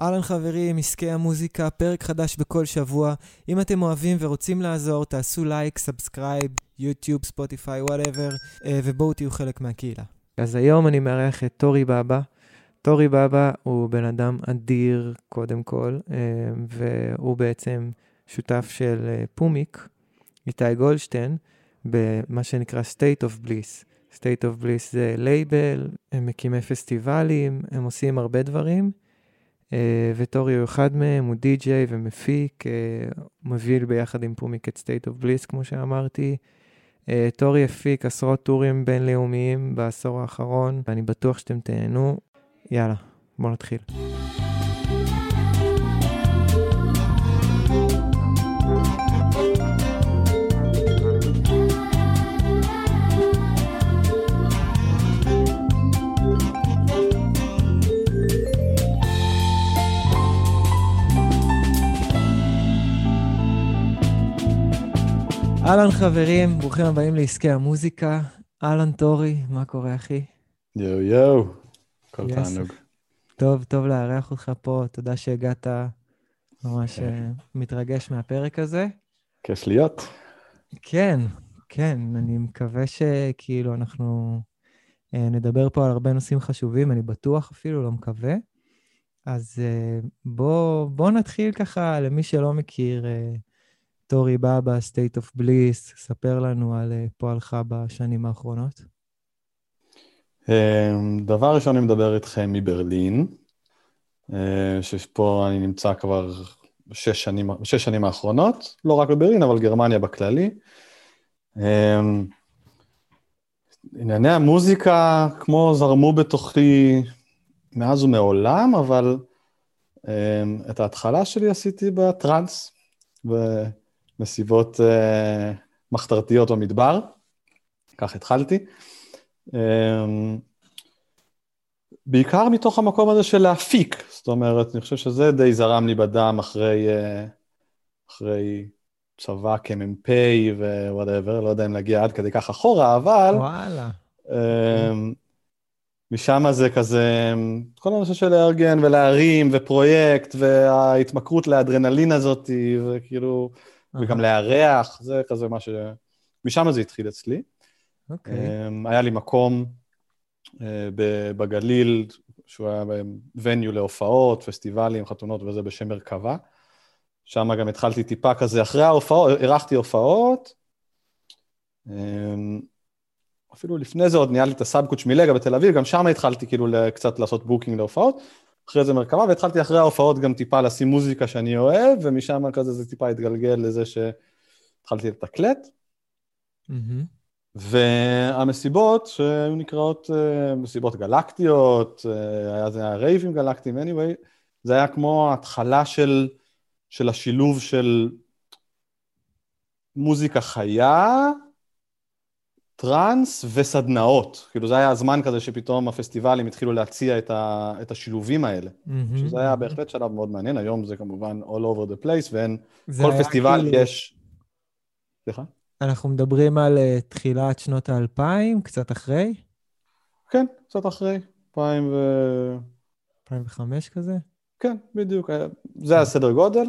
אהלן חברים, עסקי המוזיקה, פרק חדש בכל שבוע. אם אתם אוהבים ורוצים לעזור, תעשו לייק, subscribe, יוטיוב, ספוטיפיי, whatever, ובואו תהיו חלק מהקהילה. אז היום אני מארח את טורי בבא. טורי בבא הוא בן אדם אדיר, קודם כל, אה, והוא בעצם שותף של אה, פומיק, איתי גולדשטיין, במה שנקרא State of Bliss. State of Bliss זה לייבל, הם מקימי פסטיבלים, הם עושים הרבה דברים. אה, וטורי הוא אחד מהם, הוא די-ג'יי ומפיק, אה, מביא ביחד עם פומיק את State of Bliss, כמו שאמרתי. אה, טורי הפיק עשרות טורים בינלאומיים בעשור האחרון, ואני בטוח שאתם תהנו. יאללה, בואו נתחיל. אהלן חברים, ברוכים הבאים לעסקי המוזיקה. אהלן טורי, מה קורה אחי? יואו יואו, כל yes. תענוג. טוב, טוב לארח אותך פה, תודה שהגעת, ממש okay. אה, מתרגש מהפרק הזה. כיף להיות. כן, כן, אני מקווה שכאילו אנחנו אה, נדבר פה על הרבה נושאים חשובים, אני בטוח אפילו, לא מקווה. אז אה, בואו בוא נתחיל ככה, למי שלא מכיר, טורי בבא, State of Bliss, ספר לנו על אה, פועלך בשנים האחרונות. אמ, דבר ראשון, אני מדבר איתכם מברלין, אה, שפה אני נמצא כבר שש שנים, שש שנים האחרונות, לא רק בברלין, אבל גרמניה בכללי. אמ, ענייני המוזיקה, כמו זרמו בתוכי מאז ומעולם, אבל אמ, את ההתחלה שלי עשיתי בטראנס, מסיבות uh, מחתרתיות במדבר, כך התחלתי. Um, בעיקר מתוך המקום הזה של להפיק, זאת אומרת, אני חושב שזה די זרם לי בדם אחרי, uh, אחרי צבא כמ"פ ו whatever, לא יודע אם להגיע עד כדי כך אחורה, אבל... וואלה. Um, משם זה כזה, כל הנושא של לארגן ולהרים ופרויקט וההתמכרות לאדרנלין הזאת, וכאילו, וגם לארח, זה כזה מה ש... משם זה התחיל אצלי. אוקיי. Okay. היה לי מקום אה, בגליל, שהוא היה וניו להופעות, פסטיבלים, חתונות וזה בשם מרכבה. שם גם התחלתי טיפה כזה, אחרי ההופעות, אירחתי הופעות. אפילו לפני זה עוד ניהלתי את הסאבקוץ' מלגה בתל אביב, גם שם התחלתי כאילו קצת לעשות בוקינג להופעות. אחרי זה מרכבה, והתחלתי אחרי ההופעות גם טיפה לשים מוזיקה שאני אוהב, ומשם כזה זה טיפה התגלגל לזה שהתחלתי לתקלט. Mm-hmm. והמסיבות שהיו נקראות uh, מסיבות גלקטיות, uh, היה זה היה רייבים גלקטיים, anyway, זה היה כמו ההתחלה של, של השילוב של מוזיקה חיה, טראנס וסדנאות. כאילו זה היה הזמן כזה שפתאום הפסטיבלים התחילו להציע את, ה, את השילובים האלה. Mm-hmm. שזה היה בהחלט שלב מאוד מעניין, היום זה כמובן all over the place, ואין, כל פסטיבל כאילו... יש... סליחה? אנחנו מדברים על uh, תחילת שנות האלפיים, קצת אחרי? כן, קצת אחרי, 2000 ו... 2005 כזה? כן, בדיוק, זה הסדר גודל.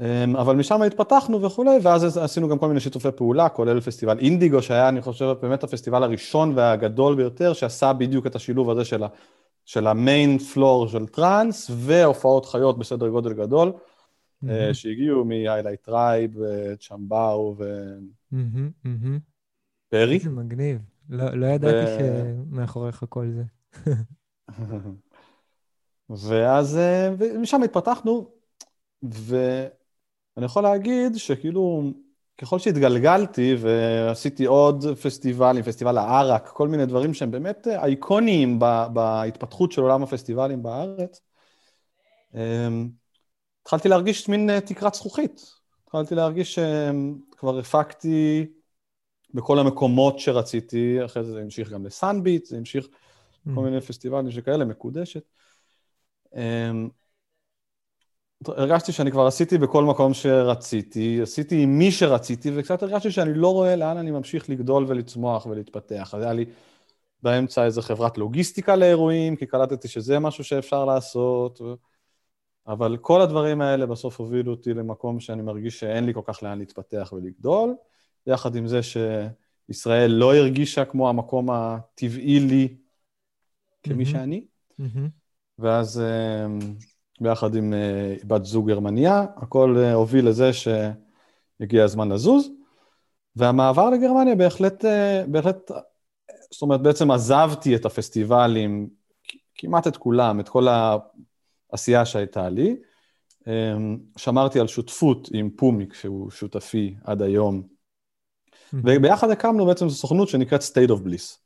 אמ, אבל משם התפתחנו וכולי, ואז עשינו גם כל מיני שיתופי פעולה, כולל פסטיבל אינדיגו, שהיה, אני חושב, באמת הפסטיבל הראשון והגדול ביותר, שעשה בדיוק את השילוב הזה של, ה, של ה main floor של טראנס, והופעות חיות בסדר גודל גדול, mm-hmm. שהגיעו מ- Highlight Tribe, צ'מבאו ו... Mm-hmm, mm-hmm. פרי. איזה מגניב. לא, לא ידעתי ו... שמאחוריך כל זה. ואז, אה, ומשם התפתחנו, ו... אני יכול להגיד שכאילו, ככל שהתגלגלתי ועשיתי עוד פסטיבלים, פסטיבל הערק, כל מיני דברים שהם באמת אייקוניים בהתפתחות של עולם הפסטיבלים בארץ, אמ, התחלתי להרגיש מין תקרת זכוכית. התחלתי להרגיש שכבר הפקתי בכל המקומות שרציתי, אחרי זה זה המשיך גם לסאנביט, זה המשיך mm. כל מיני פסטיבלים שכאלה, מקודשת. אמ, הרגשתי שאני כבר עשיתי בכל מקום שרציתי, עשיתי עם מי שרציתי, וקצת הרגשתי שאני לא רואה לאן אני ממשיך לגדול ולצמוח ולהתפתח. אז היה לי באמצע איזו חברת לוגיסטיקה לאירועים, כי קלטתי שזה משהו שאפשר לעשות. אבל כל הדברים האלה בסוף הובילו אותי למקום שאני מרגיש שאין לי כל כך לאן להתפתח ולגדול, יחד עם זה שישראל לא הרגישה כמו המקום הטבעי לי כמי mm-hmm. שאני. Mm-hmm. ואז ביחד עם בת זוג גרמניה, הכל הוביל לזה שהגיע הזמן לזוז. והמעבר לגרמניה בהחלט, בהחלט, זאת אומרת, בעצם עזבתי את הפסטיבלים, כמעט את כולם, את כל העשייה שהייתה לי. שמרתי על שותפות עם פומיק, שהוא שותפי עד היום. וביחד הקמנו בעצם סוכנות שנקראת State of Bliss.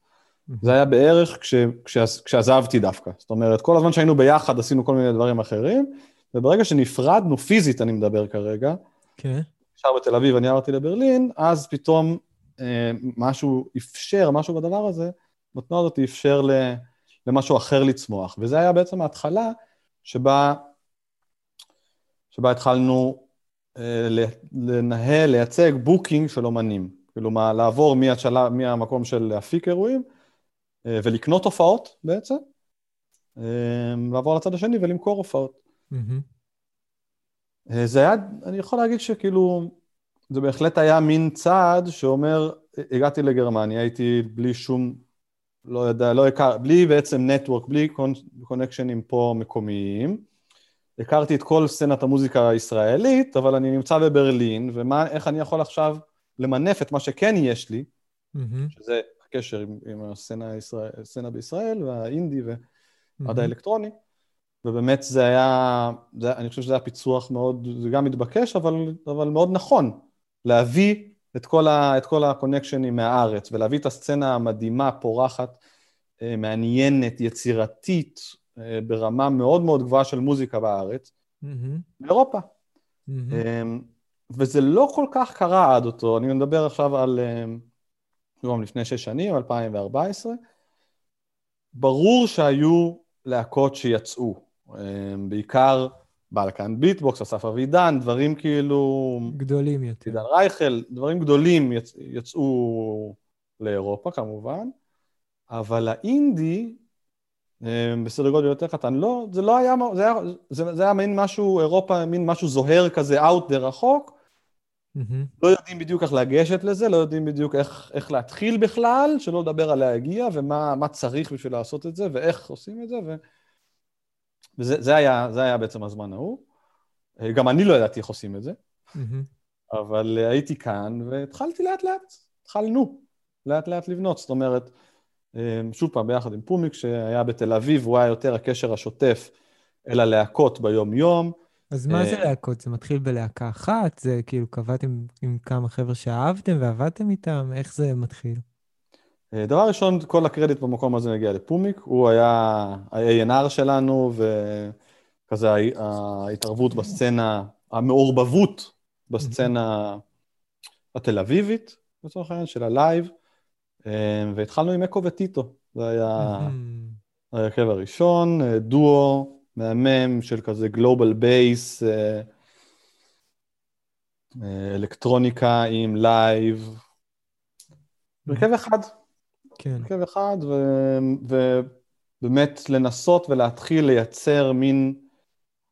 זה היה בערך כש, כש, כשעזבתי דווקא. זאת אומרת, כל הזמן שהיינו ביחד עשינו כל מיני דברים אחרים, וברגע שנפרדנו, פיזית אני מדבר כרגע, כן. ישר בתל אביב, אני עברתי לברלין, אז פתאום אה, משהו אפשר, משהו בדבר הזה, בתנועה הזאת אפשר ל, למשהו אחר לצמוח. וזה היה בעצם ההתחלה שבה, שבה התחלנו אה, לנהל, לייצג booking של אומנים. כלומר, לעבור מהשלה, מהמקום של להפיק אירועים ולקנות הופעות בעצם, אה, לעבור לצד השני ולמכור הופעות. Mm-hmm. זה היה, אני יכול להגיד שכאילו, זה בהחלט היה מין צעד שאומר, הגעתי לגרמניה, הייתי בלי שום, לא יודע, לא הכר, בלי בעצם נטוורק, בלי קונקשנים פה מקומיים. הכרתי את כל סצנת המוזיקה הישראלית, אבל אני נמצא בברלין, ואיך אני יכול עכשיו למנף את מה שכן יש לי, mm-hmm. שזה הקשר עם, עם הסצנה, ישראל, הסצנה בישראל והאינדי ועד mm-hmm. האלקטרוני. ובאמת זה היה, זה, אני חושב שזה היה פיצוח מאוד, זה גם מתבקש, אבל, אבל מאוד נכון, להביא את כל, ה, את כל הקונקשנים מהארץ, ולהביא את הסצנה המדהימה, פורחת, אה, מעניינת, יצירתית, אה, ברמה מאוד מאוד גבוהה של מוזיקה בארץ, mm-hmm. באירופה. Mm-hmm. וזה לא כל כך קרה עד אותו, אני מדבר עכשיו על, יום לפני שש שנים, 2014, ברור שהיו להקות שיצאו, בעיקר בלקן ביטבוקס, אסף אבידן, דברים כאילו... גדולים יותר. עידן רייכל, דברים גדולים יצ... יצאו לאירופה כמובן, אבל האינדי, בסדר גודל יותר קטן, לא, זה לא היה, זה היה, זה, זה היה מין משהו, אירופה, מין משהו זוהר כזה, out there רחוק. לא יודעים בדיוק איך לגשת לזה, לא יודעים בדיוק איך, איך להתחיל בכלל, שלא לדבר על להגיע, ומה צריך בשביל לעשות את זה, ואיך עושים את זה, ו... וזה זה היה, זה היה בעצם הזמן ההוא. אה, גם אני לא ידעתי איך עושים את זה, mm-hmm. אבל הייתי כאן, והתחלתי לאט-לאט, התחלנו לאט-לאט לבנות. זאת אומרת, אה, שוב פעם, ביחד עם פומיק, שהיה בתל אביב, הוא היה יותר הקשר השוטף אל הלהקות ביום-יום. אז מה זה להקות? זה מתחיל בלהקה אחת? זה כאילו קבעתם עם כמה חבר'ה שאהבתם ועבדתם איתם? איך זה מתחיל? דבר ראשון, כל הקרדיט במקום הזה מגיע לפומיק, הוא היה ה-ANR שלנו, וכזה ההתערבות בסצנה, המעורבבות בסצנה התל אביבית, לצורך העניין, של ה live, והתחלנו עם אקו וטיטו, זה היה ההרכב הראשון, דואו מהמם של כזה global bass, אלקטרוניקה עם live, הרכב אחד. כן. הרכב אחד, ו... ובאמת לנסות ולהתחיל לייצר מין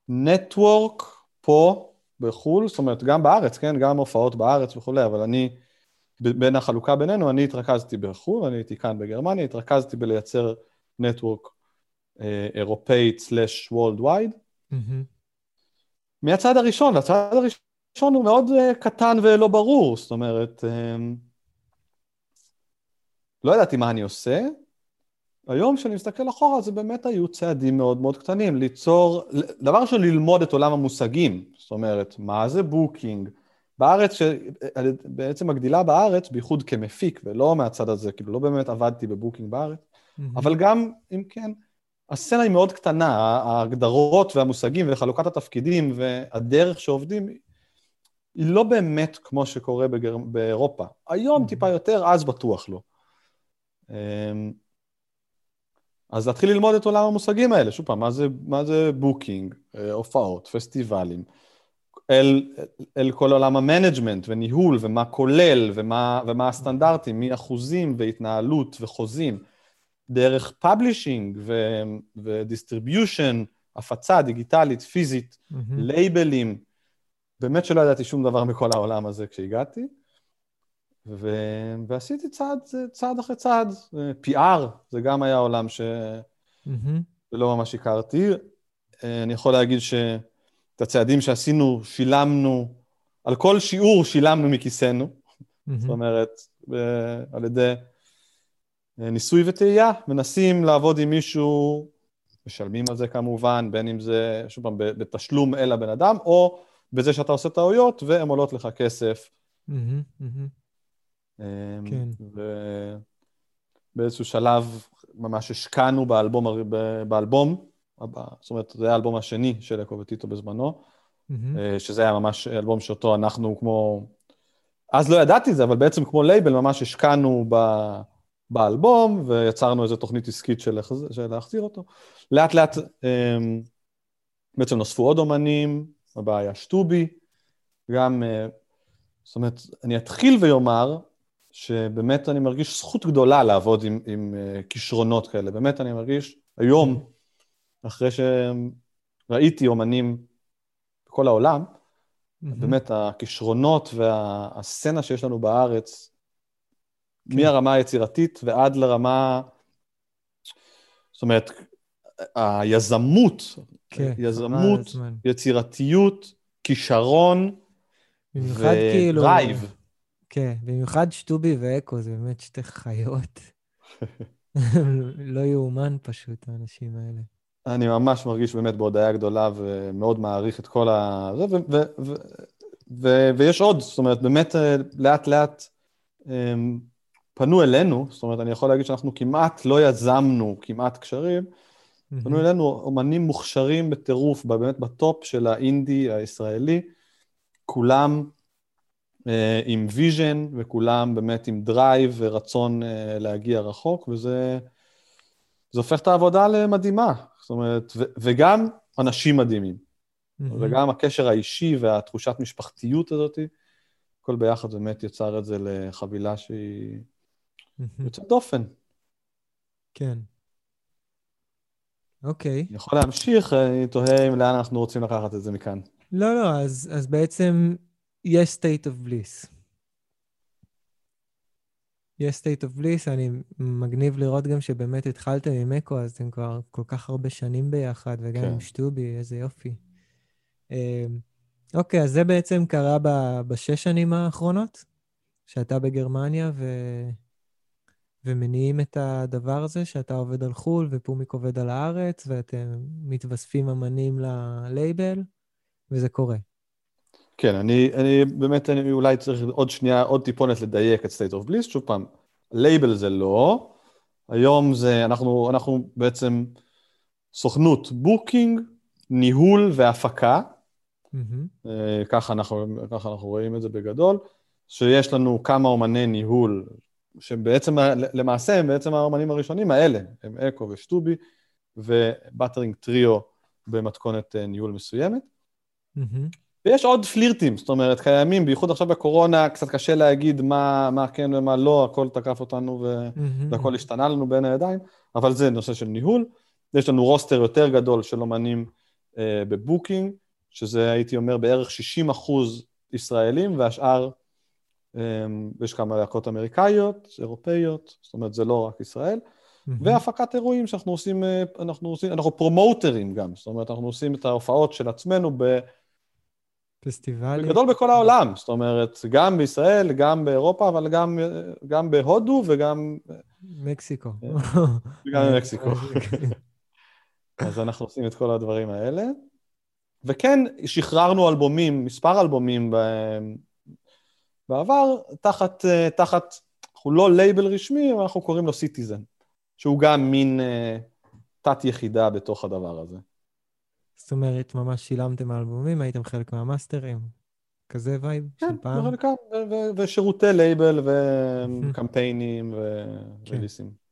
נטוורק פה בחו"ל, זאת אומרת, גם בארץ, כן? גם הופעות בארץ וכולי, אבל אני, בין החלוקה בינינו, אני התרכזתי בחו"ל, אני הייתי כאן בגרמניה, התרכזתי בלייצר נטוורק אה, אירופאית סלאש וולד וייד. מהצד הראשון, הצד הראשון הוא מאוד uh, קטן ולא ברור, זאת אומרת, um, לא ידעתי מה אני עושה. היום כשאני מסתכל אחורה זה באמת היו צעדים מאוד מאוד קטנים, ליצור, דבר ראשון ללמוד את עולם המושגים, זאת אומרת, מה זה booking, בארץ, בעצם הגדילה בארץ, בייחוד כמפיק ולא מהצד הזה, כאילו לא באמת עבדתי ב booking בארץ, mm-hmm. אבל גם, אם כן, הסצנה היא מאוד קטנה, ההגדרות והמושגים וחלוקת התפקידים והדרך שעובדים, היא לא באמת כמו שקורה בגר... באירופה. היום mm-hmm. טיפה יותר, אז בטוח לא. אמ, אז להתחיל ללמוד את עולם המושגים האלה, שוב פעם, מה זה, מה זה booking, אה, הופעות, פסטיבלים, אל, אל כל עולם ה management וניהול ומה כולל ומה, ומה הסטנדרטים, מאחוזים והתנהלות וחוזים. דרך publishing ו distribution הפצה דיגיטלית, פיזית, Mhm. לייבלים, באמת שלא ידעתי שום דבר מכל העולם הזה כשהגעתי, ו... ועשיתי צעד, צעד אחרי צעד. PR, זה גם היה עולם שלא Mhm. ממש הכרתי. אה, אני יכול להגיד שאת הצעדים שעשינו, שילמנו, על כל שיעור שילמנו מכיסנו. זאת Mhm. אומרת, על ידי ניסוי וטעייה, מנסים לעבוד עם מישהו, משלמים על זה כמובן, בין אם זה, שוב פעם, בתשלום אל הבן אדם, או בזה שאתה עושה טעויות והן עולות לך כסף. אה, כן. ובאיזשהו שלב ממש השקענו באלבום, באלבום, זאת אומרת, זה היה האלבום השני של אקו וטיטו בזמנו. אה, שזה היה ממש אלבום שאותו אנחנו כמו... אז לא ידעתי את זה, אבל בעצם כמו לייבל ממש השקענו ב... באלבום, ויצרנו איזו תוכנית עסקית של, להחז- של להחזיר אותו. לאט לאט אמ, בעצם נוספו עוד אומנים, הבא היה שטובי, גם, אה, זאת אומרת, אני אתחיל ואומר שבאמת אני מרגיש זכות גדולה לעבוד עם, עם אה, כישרונות כאלה. באמת אני מרגיש היום, אחרי שראיתי אומנים בכל העולם, Mhm. באמת הכישרונות והסצנה שיש לנו בארץ, כן. מהרמה היצירתית ועד לרמה, זאת אומרת, היזמות, כן, יזמות. יצירתיות, כישרון במיוחד כאילו... ודרייב. כן, במיוחד שטובי ואקו, זה באמת שתי חיות. לא יאומן פשוט, האנשים האלה. אני ממש מרגיש באמת בהודיה גדולה ומאוד מעריך את כל ה... ויש עוד, זאת אומרת, באמת אה, לאט לאט אמ, פנו אלינו, זאת אומרת, אני יכול להגיד שאנחנו כמעט לא יזמנו כמעט קשרים, פנו. אלינו אומנים מוכשרים בטירוף, באמת בטופ של האינדי הישראלי, כולם אה, עם vision וכולם באמת עם drive ורצון אה, להגיע רחוק, וזה זה הופך את העבודה למדהימה. זאת אומרת, ו, וגם אנשים מדהימים. וגם הקשר האישי והתחושת משפחתיות הזאת, הכל ביחד באמת יצר את זה לחבילה שהיא Mhm. יוצאת דופן. כן. אוקיי. אני יכול להמשיך, אני תוהה אם לאן אנחנו רוצים לקחת את זה מכאן. לא, לא, אז, אז בעצם יש state of bliss. יש state of bliss, אני מגניב לראות גם שבאמת התחלתם עם אקו, אז אתם כבר כל כך הרבה שנים ביחד, וגם כן. עם שטובי, איזה יופי. אה, אוקיי, אז זה בעצם קרה ב- בשש שנים האחרונות, שאתה בגרמניה ו... ומניעים את הדבר הזה, שאתה עובד על חו"ל ופומיק עובד על הארץ, ואתם מתווספים אמנים ללייבל, וזה קורה. כן, אני, אני באמת, אני אולי צריך עוד שנייה, עוד טיפונת לדייק את state of bliss, שוב פעם, לייבל זה לא, היום זה, אנחנו, אנחנו בעצם סוכנות booking, ניהול והפקה. אה, ככה אנחנו, ככה אנחנו רואים את זה בגדול, שיש לנו כמה אומני ניהול, שבעצם, למעשה הם בעצם האומנים הראשונים האלה, הם אקו ושטובי, ובאטרינג טריו במתכונת אה, ניהול מסוימת. מהמם. ויש עוד פלירטים, זאת אומרת, קיימים, בייחוד עכשיו בקורונה, קצת קשה להגיד מה, מה כן ומה לא, הכל תקף אותנו ו... מהמם. והכל השתנה לנו בין הידיים, אבל זה נושא של ניהול. יש לנו roster יותר גדול של אומנים אה, ב booking, שזה הייתי אומר בערך 60 אחוז ישראלים, והשאר, יש כמה להקות אמריקאיות, אירופאיות, זאת אומרת, זה לא רק ישראל. מהמם. והפקת אירועים שאנחנו עושים, אה, אנחנו עושים, אנחנו פרומוטרים גם, זאת אומרת, אנחנו עושים את ההופעות של עצמנו ב... פסטיבלים. בגדול בכל העולם, זאת אומרת, גם בישראל, גם באירופה, אבל גם, גם בהודו וגם, מקסיקו. וגם במקסיקו. אז אנחנו עושים את כל הדברים האלה. וכן, שחררנו אלבומים, מספר אלבומים ב... בעבר, תחת, אה, תחת, אנחנו לא לייבל רשמי, אבל אנחנו קוראים לו סיטיזן, שהוא גם מין אה, תת-יחידה בתוך הדבר הזה. זאת אומרת, ממש שילמתם האלבומים, הייתם חלק מהמאסטרים. כזה vibe כן, של פעם. בחלקם, ו- ו- ושירותי לייבל וקמפיינים כן. וריליסים.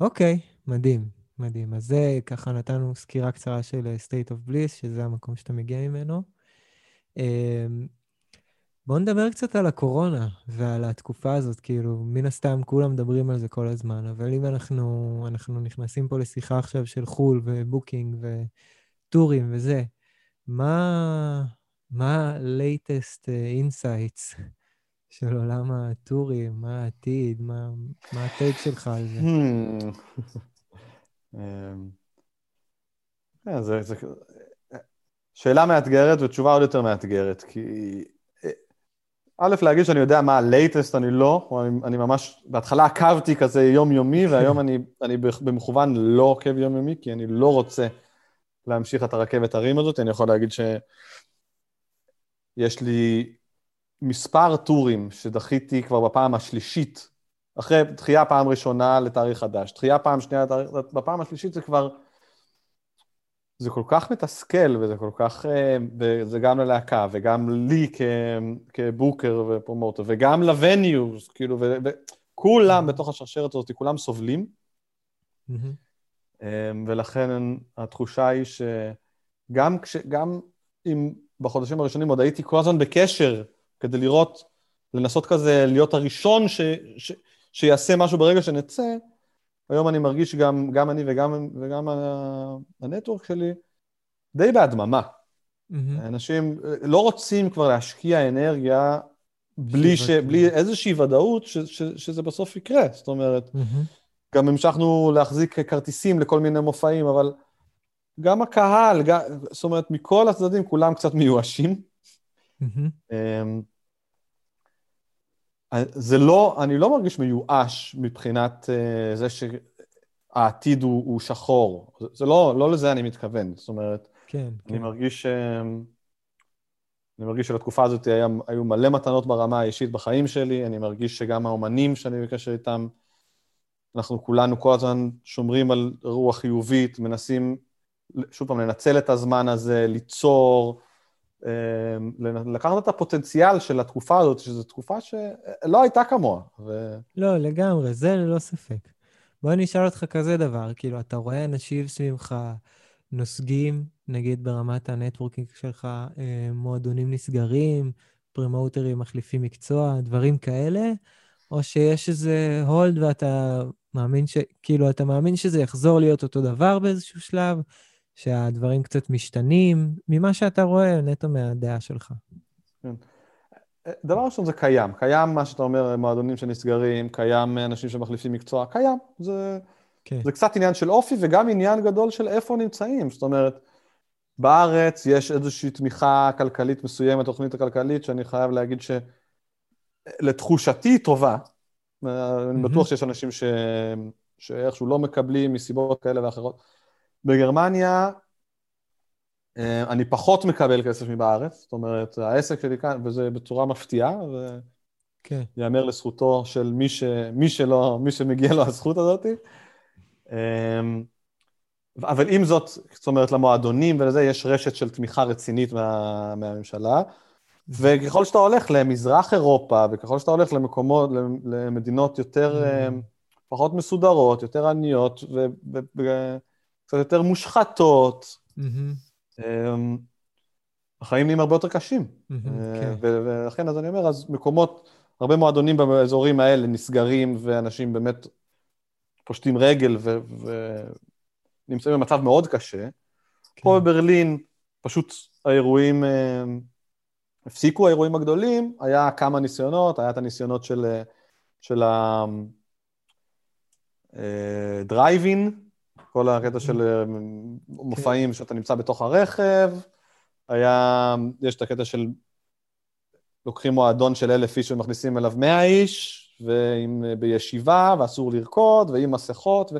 אוקיי, מדהים, מדהים. אז זה ככה נתנו סקירה קצרה של אה, State of Bliss, שזה המקום שאתה מגיע ממנו. בואו נדבר קצת על הקורונה ועל התקופה הזאת, כאילו, מן הסתם כולם מדברים על זה כל הזמן, אבל אם אנחנו, אנחנו נכנסים פה לשיחה עכשיו של חו"ל ו booking וטורים וזה, מה, מה ה-latest uh, insights של עולם הטורים, מה העתיד, מה, מה הטייק שלך על זה? Hmm. אמ, כן, זה, זה שאלה מאתגרת ותשובה עוד יותר מאתגרת, כי אה, א', להגיד שאני יודע מה ה-latest, אני לא, אני, אני ממש, בהתחלה עקבתי כזה יומיומי, והיום אני, אני במכוון לא עוקב יומיומי, כי אני לא רוצה להמשיך את הרכבת הרים הזאת, אני יכול להגיד שיש לי מספר טורים שדחיתי כבר בפעם השלישית, אחרי דחייה פעם ראשונה לתאריך חדש, דחייה פעם שנייה לתאריך, בפעם השלישית זה כבר, זה כל כך מתסכל וזה כל כך, אה, וזה גם ללהקה וגם לי כ, כבוקר ופרומוטר וגם לווניוז, כאילו, וכולם mm-hmm. בתוך השרשרת הזאת, כולם סובלים. Mm-hmm. ולכן התחושה היא שגם כש, גם אם בחודשים הראשונים עוד הייתי כל הזמן בקשר כדי לראות, לנסות כזה להיות הראשון ש, ש, שיעשה משהו ברגע שנצא, היום אני מרגיש גם, גם אני וגם, וגם הנטוורק שלי די בהדממה. Mm-hmm. אנשים לא רוצים כבר להשקיע אנרגיה בלי, ש, בלי איזושהי ודאות ש, ש, שזה בסוף יקרה. זאת אומרת, mm-hmm. גם המשכנו להחזיק כרטיסים לכל מיני מופעים, אבל גם הקהל, גם, זאת אומרת, מכל הצדדים כולם קצת מיואשים. Mm-hmm. זה לא, אני לא מרגיש מיואש מבחינת uh, זה שהעתיד הוא, הוא שחור. זה, זה לא, לא לזה אני מתכוון. זאת אומרת, כן, אני כן. מרגיש, uh, אני מרגיש שלתקופה הזאת היה, היו מלא מתנות ברמה האישית בחיים שלי, אני מרגיש שגם האומנים שאני בקשר איתם, אנחנו כולנו כל הזמן שומרים על רוח חיובית, מנסים, שוב פעם, לנצל את הזמן הזה, ליצור, לקחת את הפוטנציאל של התקופה הזאת, שזו תקופה שלא הייתה כמוה. ו... לא, לגמרי, זה ללא ספק. בוא אני אשאל אותך כזה דבר, כאילו, אתה רואה אנשים סביבך נסוגים, נגיד ברמת ה networking שלך, אה, מועדונים נסגרים, פרומוטרים מחליפים מקצוע, דברים כאלה, או שיש איזה הולד ואתה מאמין ש... כאילו, אתה מאמין שזה יחזור להיות אותו דבר באיזשהו שלב, שהדברים קצת משתנים, ממה שאתה רואה, נטו מהדעה שלך. כן. דבר ראשון זה קיים, קיים מה שאתה אומר, מועדונים שנסגרים, קיים אנשים שמחליפים מקצוע, קיים. זה, כן. זה קצת עניין של אופי וגם עניין גדול של איפה נמצאים. זאת אומרת, בארץ יש איזושהי תמיכה כלכלית מסוימת, תוכנית הכלכלית, שאני חייב להגיד שלתחושתי היא טובה. אני בטוח שיש אנשים ש... שאיכשהו לא מקבלים מסיבות כאלה ואחרות. בגרמניה אה, אני פחות מקבל כסף מבארץ, זאת אומרת, העסק שלי כאן, וזה בצורה מפתיעה, ויאמר כן. לזכותו של מי, ש... מי שלא, מי שמגיע לו הזכות הזאת. אמ, אבל עם זאת, זאת אומרת, למועדונים ולזה יש רשת של תמיכה רצינית מה... מהממשלה, וככל שאתה הולך למזרח אירופה, וככל שאתה הולך למקומות, למדינות יותר, mm. אה, פחות מסודרות, יותר עניות, ו... קצת יותר מושחתות. Mm-hmm. החיים נהיים הרבה יותר קשים. Mm-hmm, okay. ולכן, אז אני אומר, אז מקומות, הרבה מועדונים באזורים האלה נסגרים, ואנשים באמת פושטים רגל ונמצאים במצב מאוד קשה. Okay. פה כן. בברלין, פשוט האירועים, הפסיקו האירועים הגדולים, היה כמה ניסיונות, היה את הניסיונות של, של הדרייבין, אה, כל הקטע של אה, מופעים שאתה נמצא בתוך הרכב, היה, יש את הקטע של לוקחים מועדון של אלף איש ומכניסים אליו מאה איש, ועם, אה, בישיבה, ואסור לרקוד, ועם מסכות,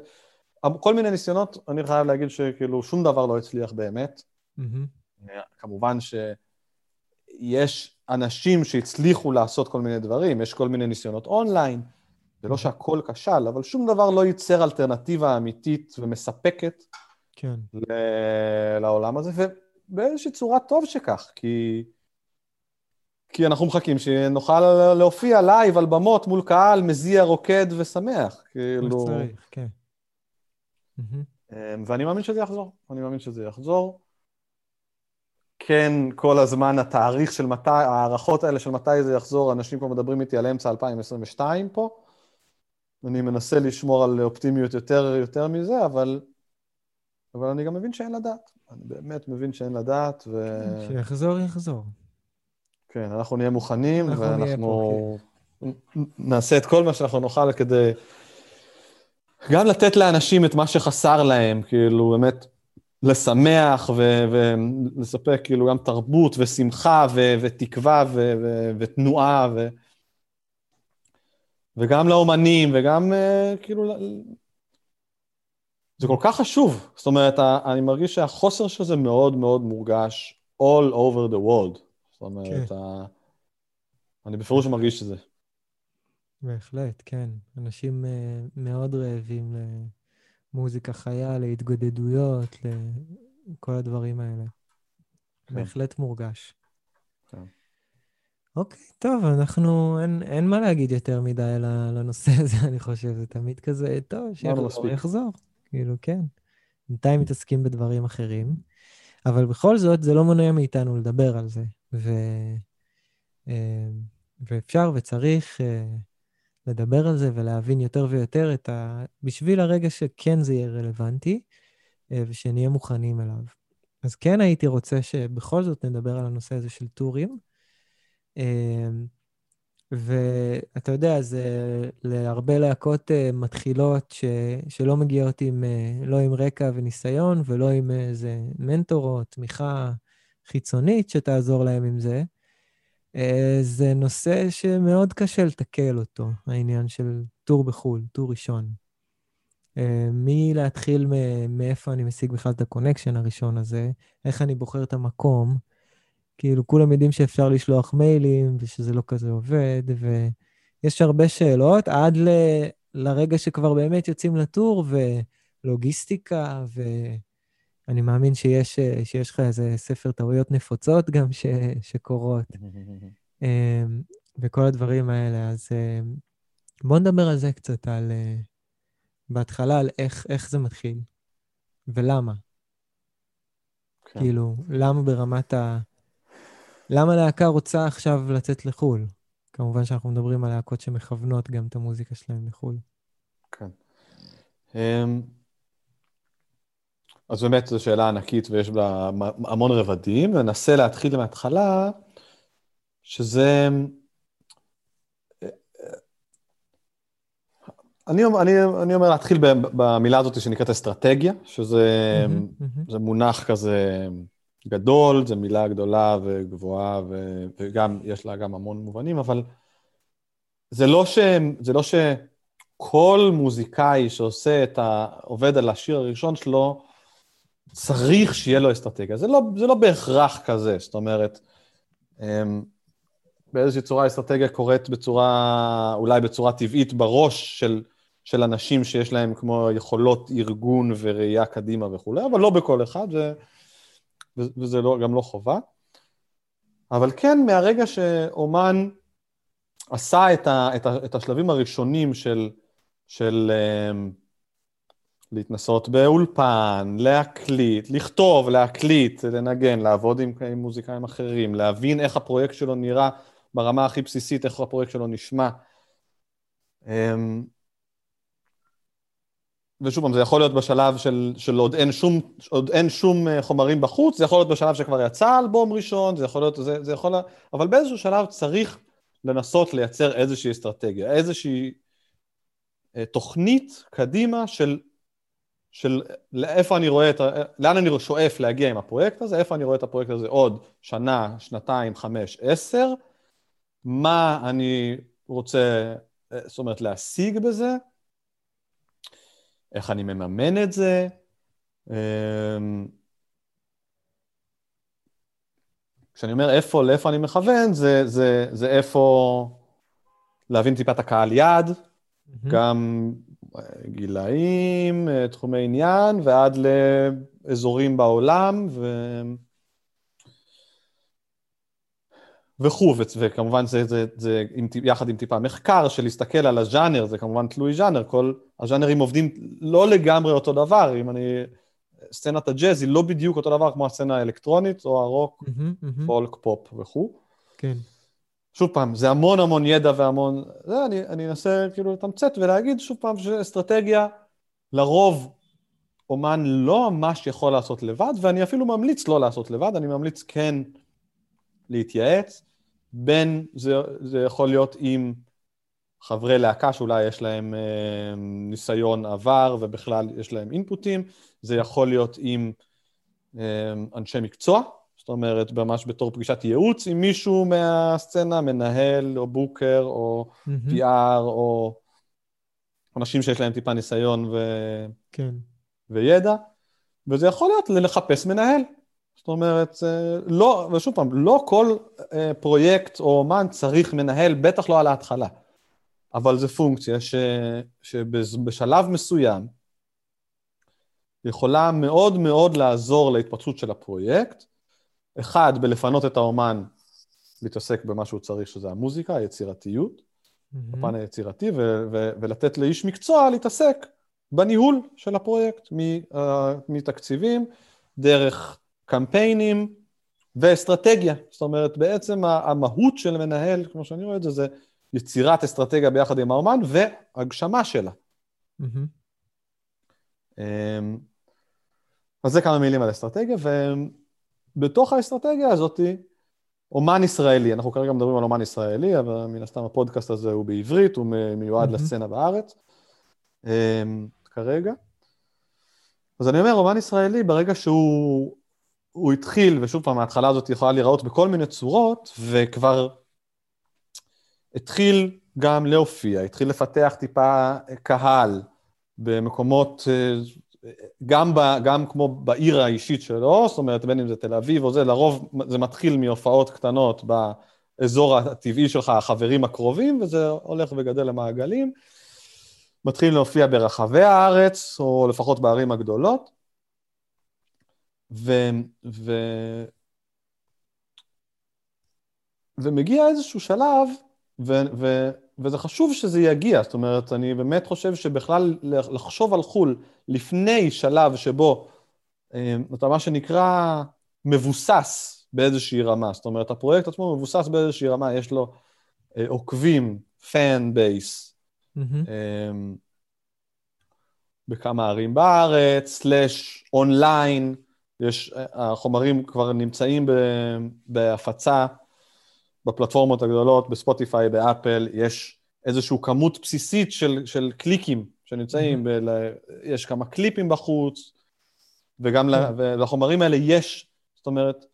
וכל מיני ניסיונות, אני חייב להגיד שכאילו שום דבר לא הצליח באמת. Mm-hmm. כמובן שיש אנשים שהצליחו לעשות כל מיני דברים, יש כל מיני ניסיונות אונליין, זה לא שהכל כשל, אבל שום דבר לא ייצר אלטרנטיבה אמיתית ומספקת כן. לעולם הזה, ובאיזושהי צורה טוב שכך, כי... כי אנחנו מחכים שנוכל להופיע live על במות מול קהל מזיע, רוקד ושמח. כאילו... כמו שצריך, כן. אמ, ואני מאמין שזה יחזור, אני מאמין שזה יחזור. כן, כל הזמן התאריך של מתי, ההערכות האלה של מתי זה יחזור, אנשים כבר מדברים איתי על אמצע 2022 פה. אני מנסה לשמור על אופטימיות יותר, יותר מזה, אבל, אבל אני גם מבין שאין לדעת. אני באמת מבין שאין לדעת, ו... שיחזור, יחזור. כן, אנחנו נהיה מוכנים, אנחנו נהיה ואנחנו פה, כן. נעשה את כל מה שאנחנו נוכל כדי גם לתת לאנשים את מה שחסר להם, כאילו, באמת, לשמח ו- ולספק כאילו גם תרבות ושמחה ו- ותקווה ו- ו- ותנועה, ו- וגם לאומנים, וגם uh, כאילו... זה כל כך חשוב. זאת אומרת, אני מרגיש שהחוסר של זה מאוד מאוד מורגש all over the world. זאת אומרת, כן. ה- אני בפירוש מרגיש את זה. בהחלט, כן. אנשים אה, מאוד רעבים למוזיקה חיה, להתגודדויות, לכל הדברים האלה. כן. בהחלט מורגש. כן. אוקיי, טוב, אנחנו, אין, אין מה להגיד יותר מדי לנושא הזה, אני חושב. זה תמיד כזה, טוב, שיחזור, מספיק. יחזור. כאילו, כן. בינתיים מתעסקים בדברים אחרים, אבל בכל זאת, זה לא מונע מאיתנו לדבר על זה. ו... אה, ואפשר וצריך אה, לדבר על זה ולהבין יותר ויותר את ה... בשביל הרגע שכן זה יהיה רלוונטי, אה, ושנהיה מוכנים אליו. אז כן הייתי רוצה שבכל זאת נדבר על הנושא הזה של טורים. אה, ואתה יודע, זה להרבה להקות אה, מתחילות ש, שלא מגיעות עם, אה, לא עם רקע וניסיון ולא עם איזה מנטור או תמיכה חיצונית שתעזור להם עם זה. אה, זה נושא שמאוד קשה לטקל אותו, העניין של tour בחו"ל, tour ראשון. אה, מלהתחיל מ- מאיפה אני משיג בכלל את ה connection הראשון הזה, איך אני בוחר את המקום, כאילו, כולם יודעים שאפשר לשלוח מיילים ושזה לא כזה עובד, ויש הרבה שאלות עד ל... לרגע שכבר באמת יוצאים ל tour, ולוגיסטיקה, ואני מאמין שיש, שיש לך איזה ספר טעויות נפוצות גם ש... שקורות, אמ, וכל הדברים האלה. אז אמ, בואו נדבר על זה קצת, על... אה, בהתחלה, על איך, איך זה מתחיל, ולמה. כן. כאילו, למה ברמת ה... למה להקה רוצה עכשיו לצאת לחו"ל? כמובן שאנחנו מדברים על להקות שמכוונות גם את המוזיקה שלהם לחו"ל. כן. אמ, אז באמת זו שאלה ענקית ויש בה המון רבדים, וננסה להתחיל מההתחלה, שזה... אני, אני, אני אומר להתחיל במילה הזאת שנקראת אסטרטגיה, שזה מהמם. זה מונח כזה גדול, זו מילה גדולה וגבוהה, ו, וגם, יש לה גם המון מובנים, אבל זה לא, ש, זה לא שכל מוזיקאי שעושה את ה... עובד על השיר הראשון שלו, צריך שיהיה לו אסטרטגיה. זה לא, זה לא בהכרח כזה, זאת אומרת, אמ, באיזושהי צורה אסטרטגיה קורית בצורה, אולי בצורה טבעית בראש של, של אנשים שיש להם כמו יכולות ארגון וראייה קדימה וכולי, אבל לא בכל אחד, ו, ו- וזה לא, גם לא חובה. אבל כן, מהרגע שאומן עשה את, ה, את, ה, את השלבים הראשונים של, של um, להתנסות באולפן, להקליט, לכתוב, להקליט, לנגן, לעבוד עם, עם מוזיקאים אחרים, להבין איך הפרויקט שלו נראה ברמה הכי בסיסית, איך הפרויקט שלו נשמע. Um, ושוב פעם, זה יכול להיות בשלב של, של עוד, אין שום, עוד אין שום אה, חומרים בחוץ, זה יכול להיות בשלב שכבר יצא אלבום ראשון, זה יכול להיות, זה, זה יכול, אבל באיזשהו שלב צריך לנסות לייצר איזושהי אסטרטגיה, איזושהי אה, תוכנית קדימה של, של לאיפה אני רואה את, ה- לאן אני שואף להגיע עם הפרויקט הזה, איפה אני רואה את הפרויקט הזה עוד שנה, שנתיים, חמש, עשר, מה אני רוצה, אה, זאת אומרת, להשיג בזה, איך אני מממן את זה. אמ, כשאני אומר איפה, לאיפה אני מכוון, זה, זה, זה איפה להבין טיפה את הקהל יעד, מהמם. גם אה, גילאים, אה, תחומי עניין, ועד לאזורים בעולם, ו... וכו', וכמובן זה, זה, זה עם, יחד עם טיפה מחקר של להסתכל על הז'אנר, זה כמובן תלוי ז'אנר, כל הז'אנרים עובדים לא לגמרי אותו דבר, אם אני סצנת הג'אז היא לא בדיוק אותו דבר כמו הסצנה האלקטרונית, או הרוק, מהמם, מהמם. פולק, פופ וכו'. כן. שוב פעם, זה המון המון ידע והמון... זה, אני, אני אנסה כאילו לתמצת ולהגיד שוב פעם שאסטרטגיה, לרוב אומן לא ממש יכול לעשות לבד, ואני אפילו ממליץ לא לעשות לבד, אני ממליץ כן להתייעץ, בין זה, זה יכול להיות עם חברי להקה שאולי יש להם אה, ניסיון עבר ובכלל יש להם אינפוטים, זה יכול להיות עם אה, אנשי מקצוע, זאת אומרת, ממש בתור פגישת ייעוץ עם מישהו מהסצנה, מנהל או בוקר או מהמם. PR או אנשים שיש להם טיפה ניסיון ו... כן. וידע, וזה יכול להיות לחפש מנהל. זאת אומרת, זה לא, ושוב פעם, לא כל אה, פרויקט או אומן צריך מנהל, בטח לא על ההתחלה. אבל זו פונקציה ש, שבשלב מסוים יכולה מאוד מאוד לעזור להתפתחות של הפרויקט. אחד, בלפנות את האומן להתעסק במה שהוא צריך, שזה המוזיקה, היצירתיות, מהמם. הפן היצירתי, ו- ו- ולתת לאיש מקצוע להתעסק בניהול של הפרויקט, מ- אה, מתקציבים, דרך קמפיינים ואסטרטגיה. זאת אומרת, בעצם המהות של מנהל, כמו שאני רואה את זה, זה יצירת אסטרטגיה ביחד עם האומן והגשמה שלה. אמ, אז זה כמה מילים על אסטרטגיה, ובתוך האסטרטגיה הזאת, אומן ישראלי, אנחנו כרגע מדברים על אומן ישראלי, אבל מן הסתם הפודקאסט הזה הוא בעברית, הוא מיועד מהמם. לסצנה בארץ, אמ, כרגע. אז אני אומר, אומן ישראלי, ברגע שהוא הוא התחיל, ושוב פעם, ההתחלה הזאת יכולה להיראות בכל מיני צורות, וכבר התחיל גם להופיע, התחיל לפתח טיפה קהל במקומות, אה, גם, ב, גם כמו בעיר האישית שלו, זאת אומרת, בין אם זה תל אביב או זה, לרוב זה מתחיל מהופעות קטנות באזור הטבעי שלך, החברים הקרובים, וזה הולך וגדל למעגלים. מתחיל להופיע ברחבי הארץ, או לפחות בערים הגדולות. ו, ו, ומגיע איזשהו שלב, ו, ו, וזה חשוב שזה יגיע, זאת אומרת, אני באמת חושב שבכלל לחשוב על חו"ל לפני שלב שבו אה, אתה מה שנקרא מבוסס באיזושהי רמה, זאת אומרת, הפרויקט עצמו מבוסס באיזושהי רמה, יש לו אה, עוקבים, fan base. אמ, בכמה ערים בארץ, slash online, יש, החומרים כבר נמצאים ב, בהפצה בפלטפורמות הגדולות, בספוטיפיי, באפל, יש איזושהי כמות בסיסית של, של קליקים שנמצאים, ב, ל, יש כמה קליפים בחוץ, וגם ל, ולחומרים האלה יש, זאת אומרת,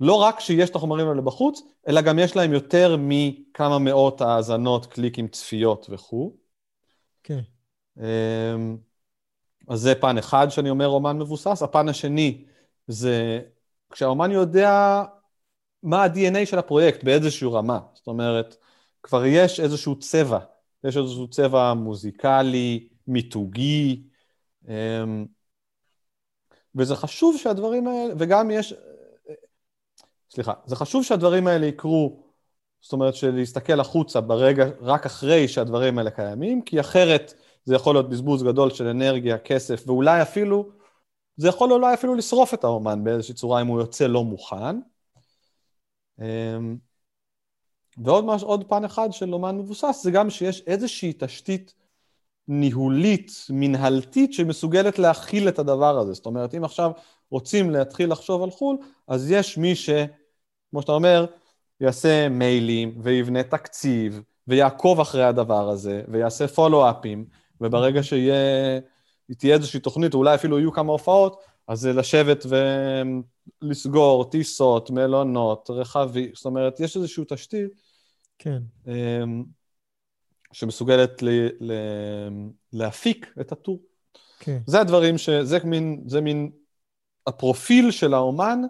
לא רק שיש את החומרים האלה בחוץ, אלא גם יש להם יותר מכמה מאות האזנות, קליקים, צפיות וכו'. כן. אמ, אז זה פן אחד שאני אומר אומן מבוסס. הפן השני זה כשהאומן יודע מה ה-DNA של הפרויקט באיזושהי רמה. זאת אומרת, כבר יש איזשהו צבע, יש איזשהו צבע מוזיקלי, מיתוגי, אמ, וזה חשוב שהדברים האלה, וגם יש, סליחה, זה חשוב שהדברים האלה יקרו, זאת אומרת שלהסתכל החוצה ברגע, רק אחרי שהדברים האלה קיימים, כי אחרת זה יכול להיות בזבוז גדול של אנרגיה, כסף, ואולי אפילו, זה יכול אולי אפילו לשרוף את האומן באיזושהי צורה אם הוא יוצא לא מוכן. אמ, ועוד מש, פן אחד של אומן מבוסס, זה גם שיש איזושהי תשתית ניהולית, מנהלתית, שמסוגלת להכיל את הדבר הזה. זאת אומרת, אם עכשיו רוצים להתחיל לחשוב על חו"ל, אז יש מי ש, כמו שאתה אומר, יעשה מיילים ויבנה תקציב ויעקוב אחרי הדבר הזה ויעשה פולו-אפים, וברגע שיהיה, תהיה איזושהי תוכנית, או אולי אפילו יהיו כמה הופעות, אז זה לשבת ולסגור טיסות, מלונות, רכבים, זאת אומרת, יש איזושהי תשתית כן. אמ, שמסוגלת ל, ל, להפיק את הטור. כן. זה הדברים ש... זה מין, זה מין הפרופיל של האומן,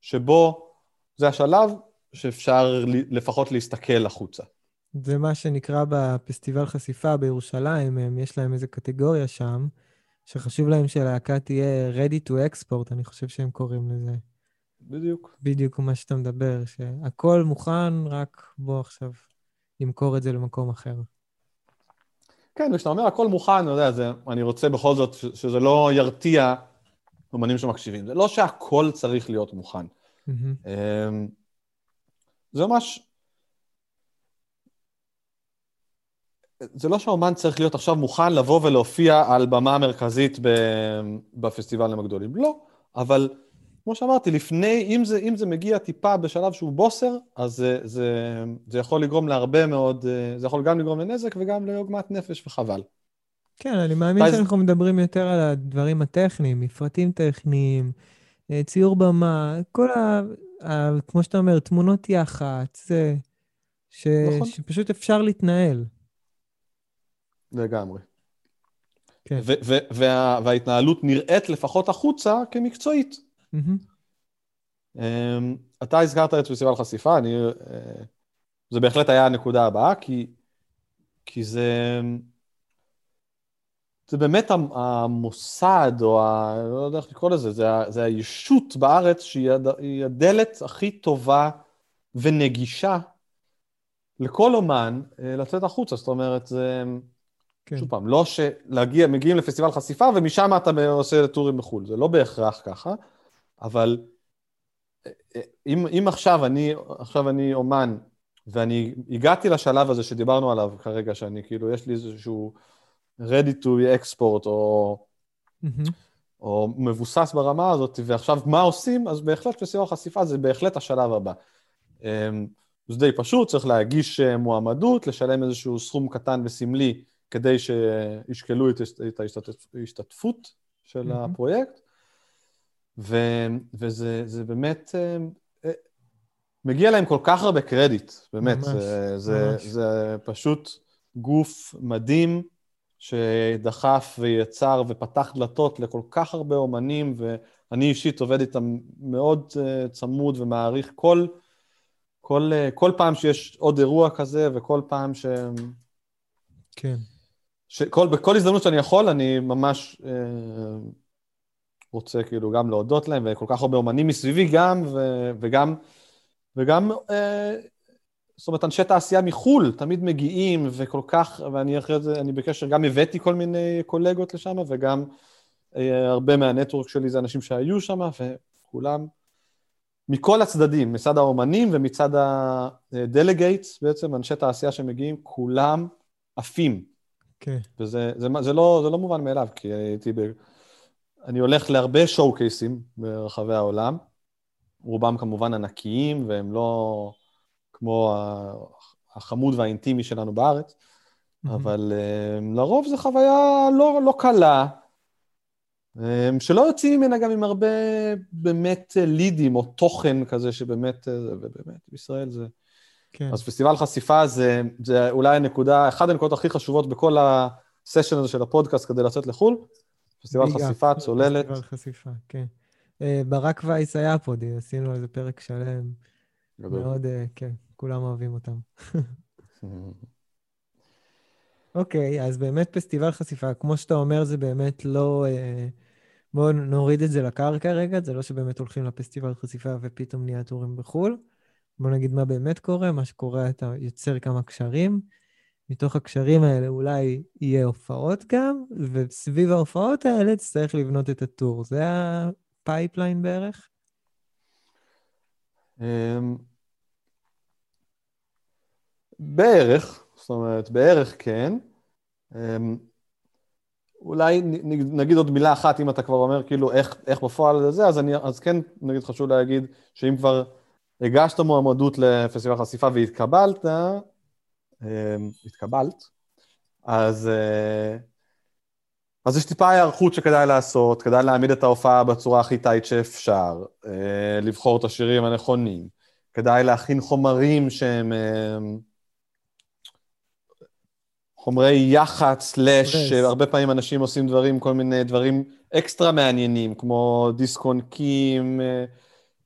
שבו זה השלב שאפשר לפחות להסתכל החוצה. זה מה שנקרא בפסטיבל חשיפה בירושלים, הם, יש להם איזו קטגוריה שם, שחשוב להם שהלהקה תהיה ready to export, אני חושב שהם קוראים לזה. בדיוק. בדיוק מה שאתה מדבר, שהכל מוכן, רק בוא עכשיו נמכור את זה למקום אחר. כן, וכשאתה אומר הכל מוכן, אתה יודע, זה, אני רוצה בכל זאת ש- שזה לא ירתיע אומנים שמקשיבים. זה לא שהכל צריך להיות מוכן. אמ, זה ממש... זה לא שהאומן צריך להיות עכשיו מוכן לבוא ולהופיע על במה מרכזית ב- בפסטיבלים הגדולים. לא, אבל כמו שאמרתי, לפני, אם זה, אם זה מגיע טיפה בשלב שהוא בוסר, אז זה, זה, זה יכול לגרום להרבה מאוד, אה, זה יכול גם לגרום לנזק וגם לעוגמת נפש, וחבל. כן, אני מאמין זה- שאנחנו מדברים יותר על הדברים הטכניים, מפרטים טכניים, אה, ציור במה, כל ה... ה... כמו שאתה אומר, תמונות יח"צ. ש... נכון. שפשוט אפשר להתנהל. לגמרי. כן. ו- ו- וה- וההתנהלות נראית לפחות החוצה כמקצועית. אמ, אתה הזכרת את פסטיבל חשיפה, אני, אה, זה בהחלט היה הנקודה הבאה, כי, כי זה, זה באמת המ- המוסד, או ה... לא יודע איך לקרוא לזה, זה, זה הישות בארץ שהיא הד- היא הדלת הכי טובה ונגישה לכל אומן אה, לצאת החוצה. זאת אומרת, זה, כן. שוב פעם, לא שלהגיע, מגיעים לפסטיבל חשיפה ומשם אתה עושה טורים בחו"ל, זה לא בהכרח ככה, אבל אה, אם, אם עכשיו אני, עכשיו אני אומן, ואני הגעתי לשלב הזה שדיברנו עליו כרגע, שאני כאילו, יש לי איזשהו ready to export, או, מהמם. או מבוסס ברמה הזאת, ועכשיו מה עושים, אז בהחלט פסטיבל חשיפה זה בהחלט השלב הבא. אמ, זה די פשוט, צריך להגיש אה, מועמדות, לשלם איזשהו סכום קטן וסמלי כדי שישקלו את, את ההשתתפות של מהמם. הפרויקט, ו, וזה זה באמת, אה, אה, מגיע להם כל כך הרבה קרדיט, באמת, ממש, זה, זה, ממש. זה פשוט גוף מדהים שדחף ויצר ופתח דלתות לכל כך הרבה אומנים, ואני אישית עובד איתם מאוד אה, צמוד ומעריך כל, כל, כל פעם שיש עוד אירוע כזה וכל פעם ש... כן. שכל, בכל הזדמנות שאני יכול, אני ממש אה, רוצה כאילו גם להודות להם, וכל כך הרבה אומנים מסביבי גם, ו, וגם, וגם, אה, זאת אומרת, אנשי תעשייה מחו"ל תמיד מגיעים, וכל כך, ואני אחרי זה, אני בקשר, גם הבאתי כל מיני קולגות לשם, וגם אה, הרבה מהנטוורק שלי זה אנשים שהיו שם, וכולם, מכל הצדדים, מצד האומנים ומצד הדלגייטס, בעצם, אנשי תעשייה שמגיעים, כולם עפים. כן. וזה זה, זה לא, זה לא מובן מאליו, כי הייתי ב... אני הולך להרבה שואו קייסים ברחבי העולם, רובם כמובן ענקיים, והם לא כמו החמוד והאינטימי שלנו בארץ. אבל um, לרוב זו חוויה לא, לא קלה, um, שלא יוצאים ממנה גם עם הרבה באמת לידים או תוכן כזה שבאמת, אה, ובאמת, בישראל זה... כן. אז פסטיבל חשיפה זה, זה אולי הנקודה, אחת הנקודות הכי חשובות בכל הסשן הזה של הפודקאסט כדי לצאת לחו"ל. פסטיבל חשיפה, צוללת. פסטיבל חשיפה, כן. אה, ברק וייס היה פה, די, עשינו על זה פרק שלם. גדול. מאוד, אה, כן, כולם אוהבים אותם. אוקיי, אז באמת פסטיבל חשיפה, כמו שאתה אומר, זה באמת לא... אה, בואו נוריד את זה לקרקע רגע, זה לא שבאמת הולכים לפסטיבל חשיפה ופתאום נהיה tourים בחו"ל. בואו נגיד מה באמת קורה, מה שקורה, אתה יוצר כמה קשרים, מתוך הקשרים האלה אולי יהיה הופעות גם, וסביב ההופעות האלה תצטרך לבנות את ה tour. זה ה pipeline בערך? אמ, בערך, זאת אומרת, בערך כן. אמ, אולי נגיד עוד מילה אחת, אם אתה כבר אומר כאילו איך, איך בפועל זה, אז, אני, אז כן, נגיד חשוב להגיד שאם כבר הגשת מועמדות לפסטיבל חשיפה והתקבלת, אמ, התקבלת, אז, אה, אז יש טיפה היערכות שכדאי לעשות, כדאי להעמיד את ההופעה בצורה הכי טייט שאפשר, אה, לבחור את השירים הנכונים, כדאי להכין חומרים שהם אה, חומרי יח"צ, סלאש. שהרבה פעמים אנשים עושים דברים, כל מיני דברים אקסטרה מעניינים, כמו דיסק עונקים, אה,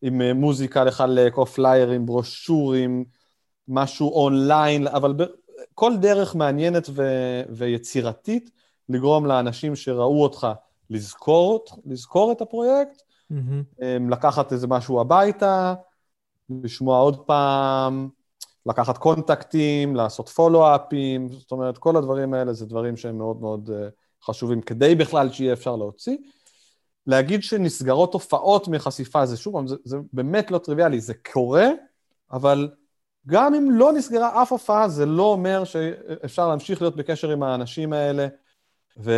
עם אה, מוזיקה לחלק, או פליירים, ברושורים, משהו אונליין, אבל ב- כל דרך מעניינת ו- ויצירתית לגרום לאנשים שראו אותך לזכור, לזכור את הפרויקט. אמ, לקחת איזה משהו הביתה, לשמוע עוד פעם, לקחת קונטקטים, לעשות פולו-אפים, זאת אומרת, כל הדברים האלה זה דברים שהם מאוד מאוד אה, חשובים כדי בכלל שיהיה אפשר להוציא. להגיד שנסגרות הופעות מחשיפה, זה שוב זה, זה באמת לא טריוויאלי, זה קורה, אבל גם אם לא נסגרה אף הופעה, זה לא אומר שאפשר להמשיך להיות בקשר עם האנשים האלה, ו...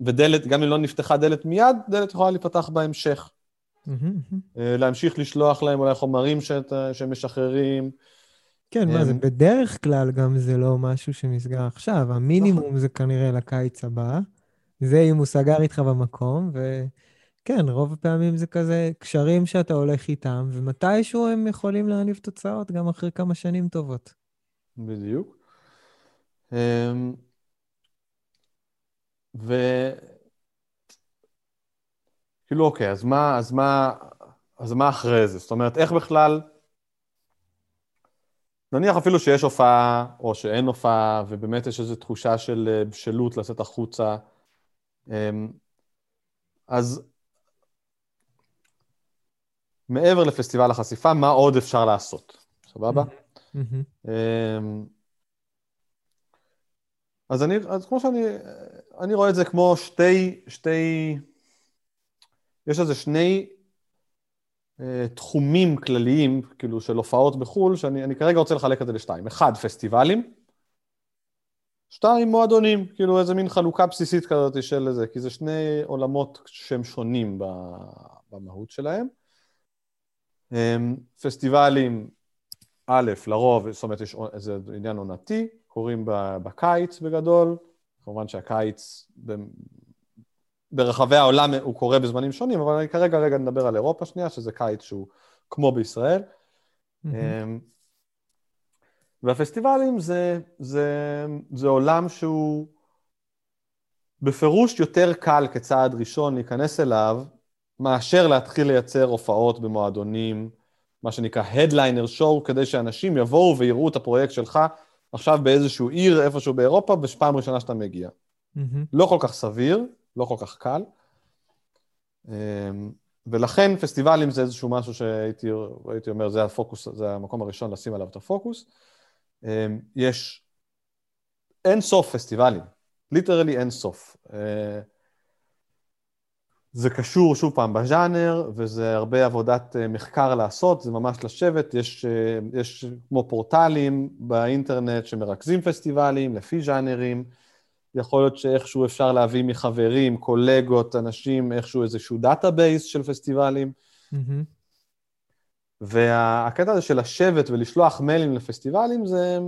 ודלת, גם אם לא נפתחה דלת מיד, דלת יכולה להיפתח בהמשך. אה, להמשיך לשלוח להם אולי חומרים שהם משחררים. כן, מה זה, בדרך כלל גם זה לא משהו שנסגר עכשיו, המינימום נכון. זה כנראה לקיץ הבא. זה אם הוא סגר איתך במקום, וכן, רוב הפעמים זה כזה קשרים שאתה הולך איתם, ומתישהו הם יכולים להניב תוצאות גם אחרי כמה שנים טובות. בדיוק. אמ, ו... כאילו, אוקיי, אז מה, אז מה, אז מה אחרי זה? זאת אומרת, איך בכלל... נניח אפילו שיש הופעה, או שאין הופעה, ובאמת יש איזו תחושה של אה, בשלות לצאת החוצה, אז מעבר לפסטיבל החשיפה, מה עוד אפשר לעשות? סבבה? אמ, אז אני, אז כמו שאני, אני רואה את זה כמו שתי, שתי, יש איזה שני uh, תחומים כלליים, כאילו, של הופעות בחו"ל, שאני כרגע רוצה לחלק את זה לשתיים. אחד, פסטיבלים, שתיים, מועדונים, כאילו איזה מין חלוקה בסיסית כזאת של זה, כי זה שני עולמות שהם שונים במהות שלהם. אמ, פסטיבלים, א', לרוב, זאת אומרת, יש איזה עניין עונתי, קורים בקיץ בגדול, כמובן שהקיץ ברחבי העולם הוא קורה בזמנים שונים, אבל אני כרגע רגע נדבר על אירופה שנייה, שזה קיץ שהוא כמו בישראל. Mm-hmm. והפסטיבלים זה, זה, זה עולם שהוא בפירוש יותר קל כצעד ראשון להיכנס אליו, מאשר להתחיל לייצר הופעות במועדונים, מה שנקרא Headliner Show, כדי שאנשים יבואו ויראו את הפרויקט שלך עכשיו באיזשהו עיר, איפשהו באירופה, בפעם ראשונה שאתה מגיע. Mm-hmm. לא כל כך סביר, לא כל כך קל. אמ, ולכן פסטיבלים זה איזשהו משהו שהייתי אומר, זה הפוקוס, זה המקום הראשון לשים עליו את הפוקוס. אמ, יש אין סוף פסטיבלים, literally אין סוף. אה, זה קשור שוב פעם בז'אנר, וזה הרבה עבודת אה, מחקר לעשות, זה ממש לשבת, יש, אה, יש כמו פורטלים באינטרנט שמרכזים פסטיבלים לפי ז'אנרים, יכול להיות שאיכשהו אפשר להביא מחברים, קולגות, אנשים, איכשהו איזשהו database של פסטיבלים. Mm-hmm. והקטע הזה של לשבת ולשלוח מיילים לפסטיבלים זה...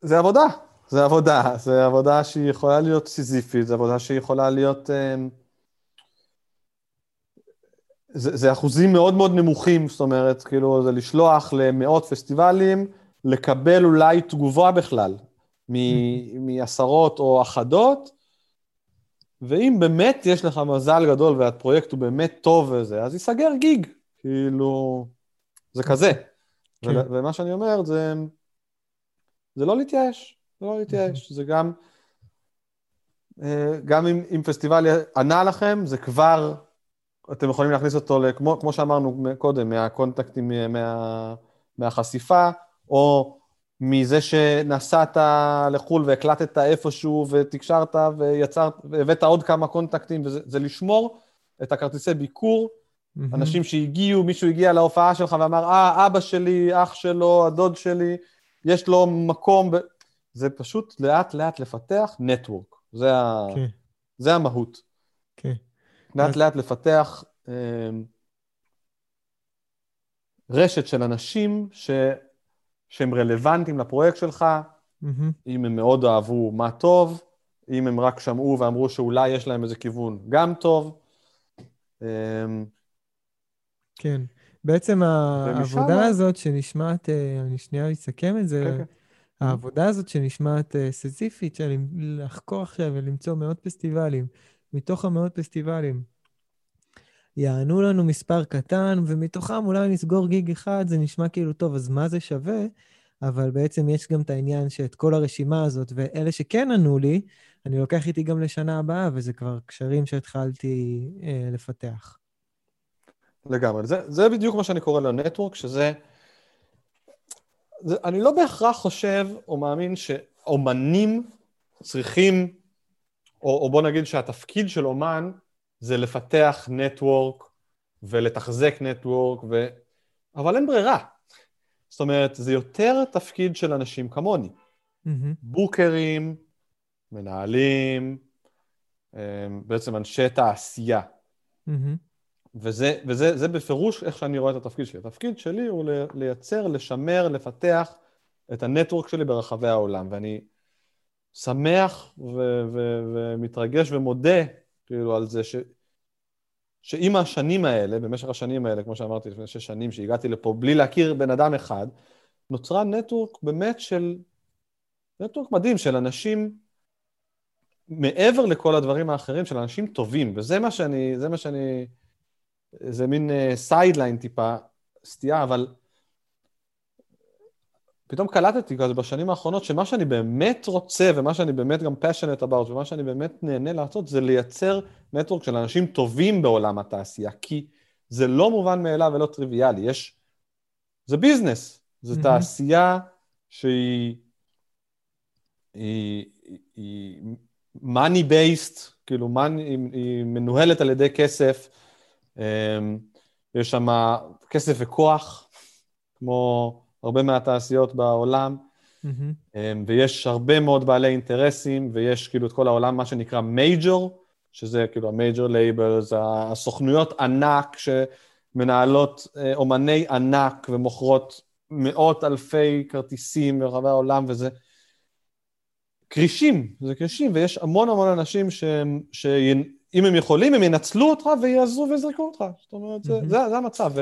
זה עבודה, זה עבודה, זה עבודה שהיא יכולה להיות סיזיפית, זה עבודה שהיא יכולה להיות... אמ, זה, זה אחוזים מאוד מאוד נמוכים, זאת אומרת, כאילו, זה לשלוח למאות פסטיבלים, לקבל אולי תגובה בכלל מעשרות או אחדות, ואם באמת יש לך מזל גדול והפרויקט הוא באמת טוב וזה, אז ייסגר גיג. כאילו, זה כזה. כן. ומה שאני אומר זה, זה לא להתייאש, זה לא להתייאש. זה גם, אה, גם אם, אם פסטיבל ענה לכם, זה כבר, אתם יכולים להכניס אותו, כמו, כמו שאמרנו קודם, מהקונטקטים, מה, מהחשיפה, או מזה שנסעת לחו"ל והקלטת איפשהו ותקשרת ויצרת, והבאת עוד כמה קונטקטים, וזה לשמור את הכרטיסי ביקור, mm-hmm. אנשים שהגיעו, מישהו הגיע להופעה שלך ואמר, אה, אבא שלי, אח שלו, הדוד שלי, יש לו מקום, ב... זה פשוט לאט לאט לפתח נטוורק, זה, ה... okay. כן. זה המהות. Okay. כן. לאט לאט לפתח אה, רשת של אנשים ש... שהם רלוונטיים לפרויקט שלך, mm-hmm. אם הם מאוד אהבו, מה טוב, אם הם רק שמעו ואמרו שאולי יש להם איזה כיוון, גם טוב. אמ, כן. בעצם העבודה. הזאת שנשמעת, אה, אני שנייה אסכם את זה, כן, כן. העבודה הזאת שנשמעת אה, סזיפית, של לחקור עכשיו ולמצוא מאות פסטיבלים, מתוך המאות פסטיבלים, יענו לנו מספר קטן, ומתוכם אולי נסגור גיג אחד, זה נשמע כאילו, טוב, אז מה זה שווה? אבל בעצם יש גם את העניין שאת כל הרשימה הזאת, ואלה שכן ענו לי, אני לוקח איתי גם לשנה הבאה, וזה כבר קשרים שהתחלתי אה, לפתח. לגמרי. זה, זה בדיוק מה שאני קורא לו נטוורק, שזה... זה, אני לא בהכרח חושב או מאמין שאומנים צריכים או, או בוא נגיד שהתפקיד של אומן זה לפתח נטוורק ולתחזק נטוורק, ו... אבל אין ברירה. זאת אומרת, זה יותר תפקיד של אנשים כמוני. Mm-hmm. בוקרים, מנהלים, אמ, בעצם אנשי תעשייה. Mm-hmm. וזה, וזה זה בפירוש איך שאני רואה את התפקיד שלי. התפקיד שלי הוא לייצר, לשמר, לפתח את הנטוורק שלי ברחבי העולם. ואני שמח ו- ו- ומתרגש ומודה כאילו על זה ש... שעם השנים האלה, במשך השנים האלה, כמו שאמרתי לפני שש שנים, שהגעתי לפה בלי להכיר בן אדם אחד, נוצרה network באמת של, network מדהים של אנשים, מעבר לכל הדברים האחרים, של אנשים טובים, וזה מה שאני, זה מה שאני, זה מין sideline uh, טיפה, סטייה, אבל פתאום קלטתי כזה בשנים האחרונות שמה שאני באמת רוצה ומה שאני באמת גם passionate about ומה שאני באמת נהנה לעשות זה לייצר נטוורק של אנשים טובים בעולם התעשייה, כי זה לא מובן מאליו ולא טריוויאלי, יש... זה ביזנס, זו. תעשייה שהיא היא, היא money based, כאילו money, היא, היא מנוהלת על ידי כסף, אמ, יש שם כסף וכוח, כמו... הרבה מהתעשיות בעולם, mm-hmm. ויש הרבה מאוד בעלי אינטרסים, ויש כאילו את כל העולם, מה שנקרא מייג'ור, שזה כאילו ה major labels, הסוכנויות ענק שמנהלות אה, אומני ענק ומוכרות מאות אלפי כרטיסים ברחבי העולם, וזה כרישים, זה כרישים, ויש המון המון אנשים שהם, שאם הם יכולים, הם ינצלו אותך ויעזרו ויזרקו אותך. זאת אומרת, mm-hmm. זה, זה, זה המצב.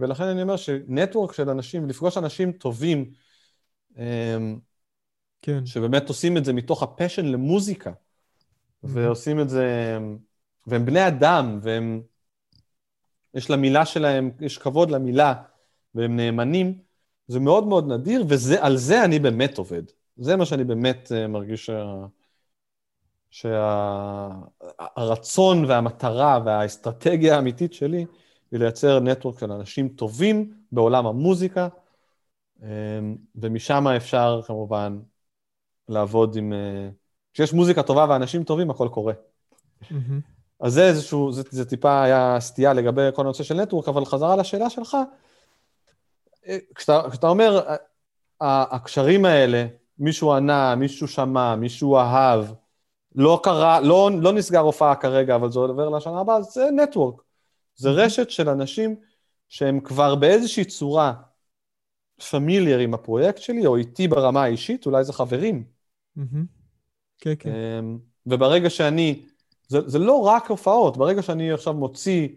ולכן אני אומר ש network של אנשים, לפגוש אנשים טובים, אמ, כן. שבאמת עושים את זה מתוך הפשן למוזיקה. ועושים את זה, והם בני אדם, והם, יש למילה שלהם, יש כבוד למילה, והם נאמנים, זה מאוד מאוד נדיר, ועל זה אני באמת עובד. זה מה שאני באמת uh, מרגיש שהרצון שה... והמטרה והאסטרטגיה האמיתית שלי, ולייצר נטוורק של אנשים טובים בעולם המוזיקה, אמ, ומשם אפשר כמובן לעבוד עם... אה, כשיש מוזיקה טובה ואנשים טובים, הכל קורה. Mm-hmm. אז זה איזשהו, זה, זה טיפה היה סטייה לגבי כל הנושא של נטוורק, אבל חזרה לשאלה שלך, אה, כשאתה, כשאתה אומר, הקשרים האלה, מישהו ענה, מישהו שמע, מישהו אהב, לא קרה, לא, לא נסגר הופעה כרגע, אבל זה עובר לשנה הבאה, זה נטוורק. זה רשת של אנשים שהם כבר באיזושהי צורה פמיליאר עם הפרויקט שלי, או איתי ברמה האישית, אולי זה חברים. כן, כן. אמ, וברגע שאני, זה, זה לא רק הופעות, ברגע שאני עכשיו מוציא,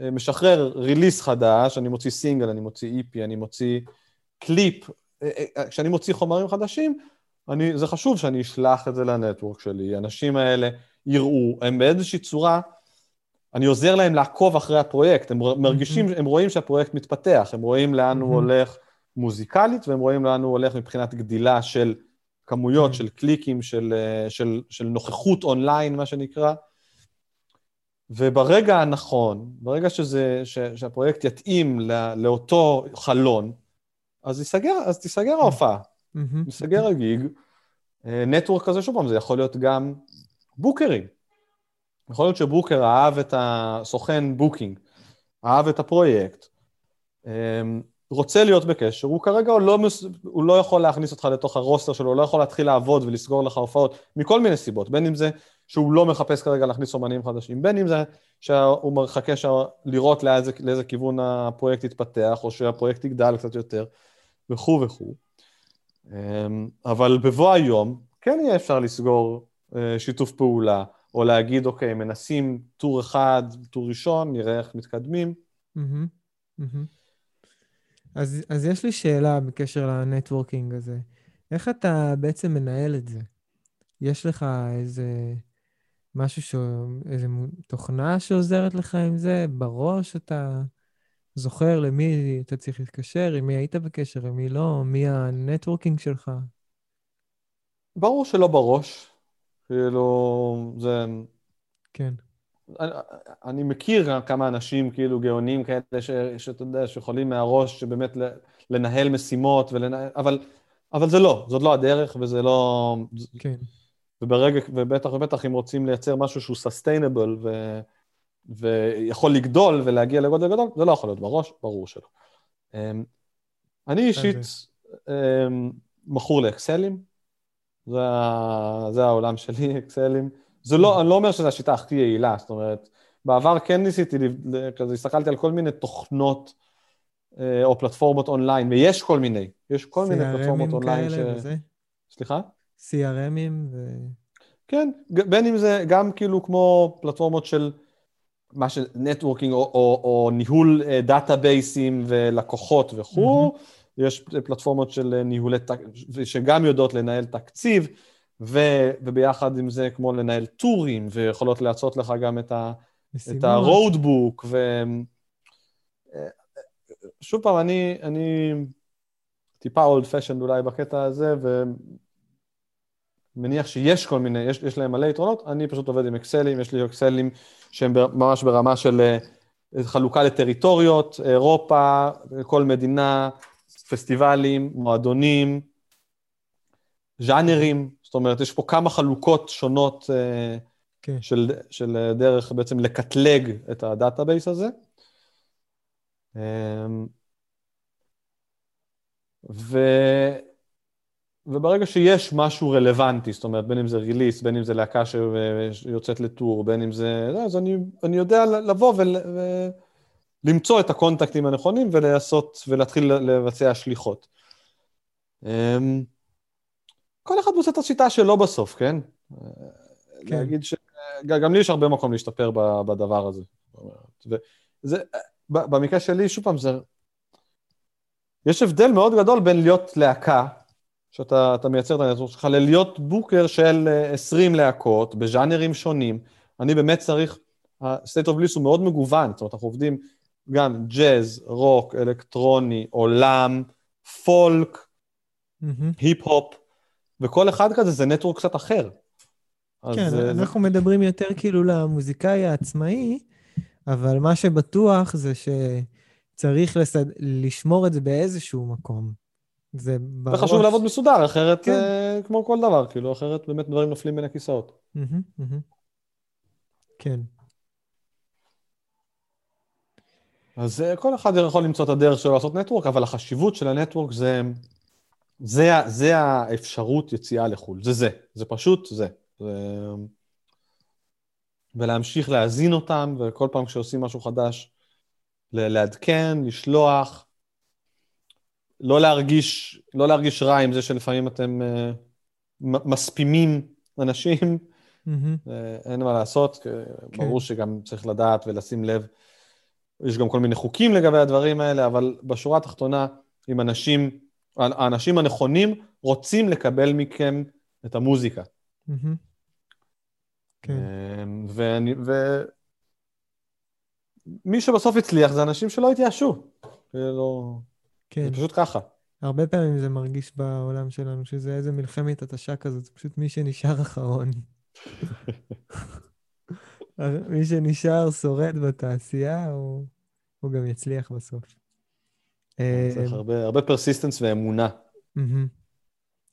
אה, משחרר ריליס חדש, אני מוציא סינגל, אני מוציא איפי, אני מוציא קליפ, אה, אה, כשאני מוציא חומרים חדשים, אני, זה חשוב שאני אשלח את זה לנטוורק שלי, האנשים האלה יראו, הם באיזושהי צורה אני עוזר להם לעקוב אחרי הפרויקט, הם מרגישים, הם רואים שהפרויקט מתפתח, הם רואים לאן הוא הולך מוזיקלית, והם רואים לאן הוא הולך מבחינת גדילה של כמויות, של קליקים, של, של, של נוכחות אונליין, מה שנקרא. וברגע הנכון, ברגע שזה, ש, שהפרויקט יתאים לא, לאותו חלון, אז, ייסגר, אז תיסגר ההופעה, ייסגר ה gig. network כזה, שוב פעם, זה יכול להיות גם bookers. יכול להיות ש booker אהב את הסוכן booking, אהב את הפרויקט, אמ, רוצה להיות בקשר, הוא כרגע הוא לא, הוא לא יכול להכניס אותך לתוך ה roster שלו, הוא לא יכול להתחיל לעבוד ולסגור לך הופעות, מכל מיני סיבות, בין אם זה שהוא לא מחפש כרגע להכניס אומנים חדשים, בין אם זה שהוא מחכה לראות לאיזה, לאיזה כיוון הפרויקט יתפתח, או שהפרויקט יגדל קצת יותר, וכו' וכו'. אמ, אבל בבוא היום, כן יהיה אפשר לסגור אה, שיתוף פעולה, או להגיד, אוקיי, מנסים טור אחד, טור ראשון, נראה איך מתקדמים. אז, אז יש לי שאלה בקשר לנטוורקינג הזה. איך אתה בעצם מנהל את זה? יש לך איזה משהו, ש... איזה תוכנה שעוזרת לך עם זה? בראש אתה זוכר למי אתה צריך להתקשר, עם מי היית בקשר, עם מי לא, מי ה networking שלך? ברור שלא בראש. כאילו, זה... כן. אני, אני מכיר כמה אנשים כאילו גאונים כאלה, שאתה יודע, שיכולים מהראש שבאמת לנהל משימות, ולנהל, אבל, אבל זה לא, זאת לא הדרך, וזה לא... כן. וברגע, ובטח ובטח אם רוצים לייצר משהו שהוא sustainable ו, ויכול לגדול ולהגיע לגודל גדול, זה לא יכול להיות בראש, ברור שלא. אמ, אני אישית אמ, מכור לאקסלים, זה, זה העולם שלי, אקסלים. זה לא, אני לא אומר שזו השיטה הכי יעילה, זאת אומרת, בעבר כן ניסיתי, כזה הסתכלתי על כל מיני תוכנות אה, או פלטפורמות אונליין, ויש כל מיני, יש כל מיני פלטפורמות אונליין ש... וזה? סליחה? CRMים ו... כן, בין אם זה גם כאילו כמו פלטפורמות של מה ש... networking או, או, או ניהול databaseים אה, ולקוחות וכו', mm-hmm. יש פלטפורמות של ניהולי, שגם יודעות לנהל תקציב, ו, וביחד עם זה כמו לנהל tourים, ויכולות לעשות לך גם את, ה, את ה roadbook, ו... שוב פעם, אני, אני טיפה old fashioned אולי בקטע הזה, ומניח שיש כל מיני, יש, יש להם מלא יתרונות, אני פשוט עובד עם אקסלים, יש לי אקסלים שהם ממש ברמה של אה, חלוקה לטריטוריות, אירופה, כל מדינה, פסטיבלים, מועדונים, ז'אנרים, זאת אומרת, יש פה כמה חלוקות שונות אה, כן. של, של דרך בעצם לקטלג את ה database הזה. אמ, ו... וברגע שיש משהו רלוונטי, זאת אומרת, בין אם זה ריליס, בין אם זה להקה שיוצאת לטור, בין אם זה... אז אני, אני יודע לבוא ול, ולמצוא את הקונטקטים הנכונים ולעשות, ולהתחיל לבצע שליחות. אמ, כל אחד עושה את השיטה שלו בסוף, כן? כן. להגיד ש... גם לי יש הרבה מקום להשתפר בדבר הזה. וזה, במקרה שלי, שוב פעם, זה... יש הבדל מאוד גדול בין להיות להקה, שאתה מייצר את הנטוורק שלך, ללהיות בוקר של 20 אה, להקות בז'אנרים שונים. אני באמת צריך, ה-state of bliss הוא מאוד מגוון, זאת אומרת, אנחנו עובדים גם ג'אז, רוק, אלקטרוני, עולם, פולק, היפ-הופ, וכל אחד כזה זה נטוורק קצת אחר. כן, זה... אנחנו מדברים יותר כאילו למוזיקאי העצמאי, אבל מה שבטוח זה שצריך לסד... לשמור את זה באיזשהו מקום. זה בראש. וחשוב לעבוד מסודר, אחרת, כן. uh, כמו כל דבר, כאילו, אחרת באמת דברים נופלים בין הכיסאות. Mm-hmm, mm-hmm. כן. אז uh, כל אחד יכול למצוא את הדרך שלו לעשות נטוורק, אבל החשיבות של הנטוורק זה, זה, זה האפשרות יציאה לחו"ל, זה זה, זה פשוט זה. זה... ולהמשיך להזין אותם, וכל פעם כשעושים משהו חדש, לעדכן, לשלוח, לא להרגיש, לא להרגיש רע עם זה שלפעמים אתם uh, מספימים אנשים, mm-hmm. uh, אין מה לעשות, כן. ברור שגם צריך לדעת ולשים לב. יש גם כל מיני חוקים לגבי הדברים האלה, אבל בשורה התחתונה, אם אנשים, האנשים הנכונים רוצים לקבל מכם את המוזיקה. Mm-hmm. כן. אמ, ואני, ומי שבסוף הצליח זה אנשים שלא התייאשו. לא... כן. זה פשוט ככה. הרבה פעמים זה מרגיש בעולם שלנו, שזה איזה מלחמת התשה כזאת, זה פשוט מי שנשאר אחרון. מי שנשאר שורד בתעשייה, הוא, הוא גם יצליח בסוף. צריך אמ, הרבה, הרבה persistence ואמונה.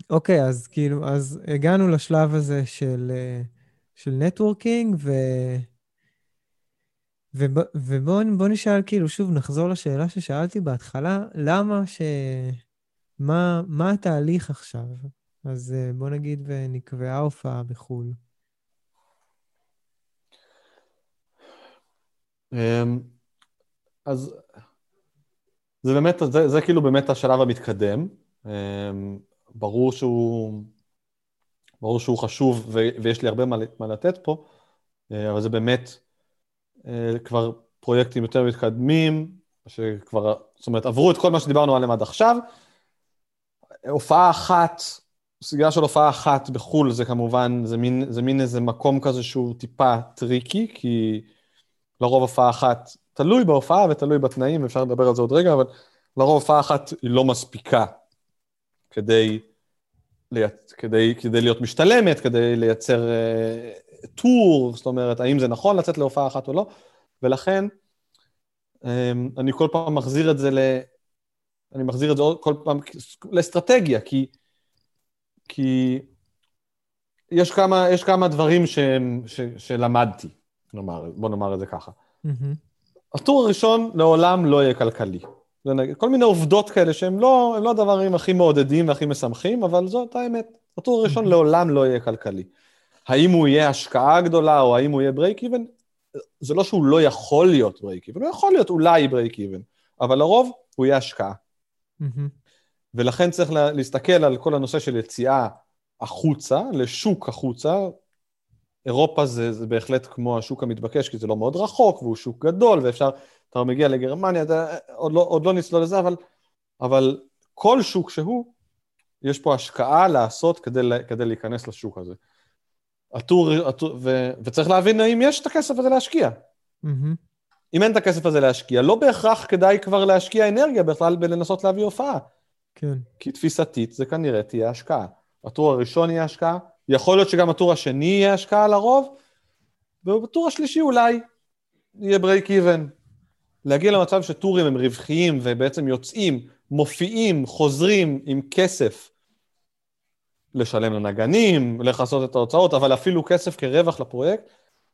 אוקיי, אז כאילו, אז הגענו לשלב הזה של... Uh, של networking, ו... ובואו נשאל, כאילו, שוב, נחזור לשאלה ששאלתי בהתחלה, למה ש... מה, מה התהליך עכשיו? אז אה, בואו נגיד ונקבעה הופעה בחו"ל. אז זה באמת, זה, זה כאילו באמת השלב המתקדם. אמ, ברור שהוא ברור שהוא חשוב ו- ויש לי הרבה מה, מה לתת פה, אה, אבל זה באמת אה, כבר פרויקטים יותר מתקדמים, שכבר, זאת אומרת, עברו את כל מה שדיברנו עליהם עד עכשיו. הופעה אחת, סגירה של הופעה אחת בחו"ל זה כמובן, זה מין, זה מין איזה מקום כזה שהוא טיפה טריקי, כי לרוב הופעה אחת, תלוי בהופעה ותלוי בתנאים, אפשר לדבר על זה עוד רגע, אבל לרוב הופעה אחת היא לא מספיקה כדי כדי, כדי להיות משתלמת, כדי לייצר uh, טור, זאת אומרת, האם זה נכון לצאת להופעה אחת או לא, ולכן um, אני כל פעם מחזיר את זה ל... אני מחזיר את זה כל פעם לאסטרטגיה, כי, כי יש כמה, יש כמה דברים ש, ש, שלמדתי, נאמר, בוא נאמר את זה ככה. ה tour הראשון לעולם לא יהיה כלכלי. כל מיני עובדות כאלה שהם לא, לא הדברים הכי מעודדים והכי משמחים, אבל זאת האמת. ה tour הראשון לעולם לא יהיה כלכלי. האם הוא יהיה השקעה גדולה או האם הוא יהיה break even? זה לא שהוא לא יכול להיות break even, הוא יכול להיות אולי break even, אבל לרוב הוא יהיה השקעה. ולכן צריך לה, להסתכל על כל הנושא של יציאה החוצה, לשוק החוצה. אירופה זה, זה בהחלט כמו השוק המתבקש, כי זה לא מאוד רחוק, והוא שוק גדול, ואפשר, אתה מגיע לגרמניה, אתה, עוד, לא, עוד לא נצלול לזה, אבל, אבל כל שוק שהוא, יש פה השקעה לעשות כדי, כדי להיכנס לשוק הזה. הטור, הטור ו, וצריך להבין האם יש את הכסף הזה להשקיע. מהמם. אם אין את הכסף הזה להשקיע, לא בהכרח כדאי כבר להשקיע אנרגיה בכלל בלנסות להביא הופעה. כן. כי תפיסתית זה כנראה תהיה השקעה. הטור הראשון יהיה השקעה, יכול להיות שגם הטור השני יהיה השקעה לרוב, ובטור השלישי אולי יהיה break even. להגיע למצב שטורים הם רווחיים ובעצם יוצאים, מופיעים, חוזרים עם כסף לשלם לנגנים, לכסות את ההוצאות, אבל אפילו כסף כרווח לפרויקט,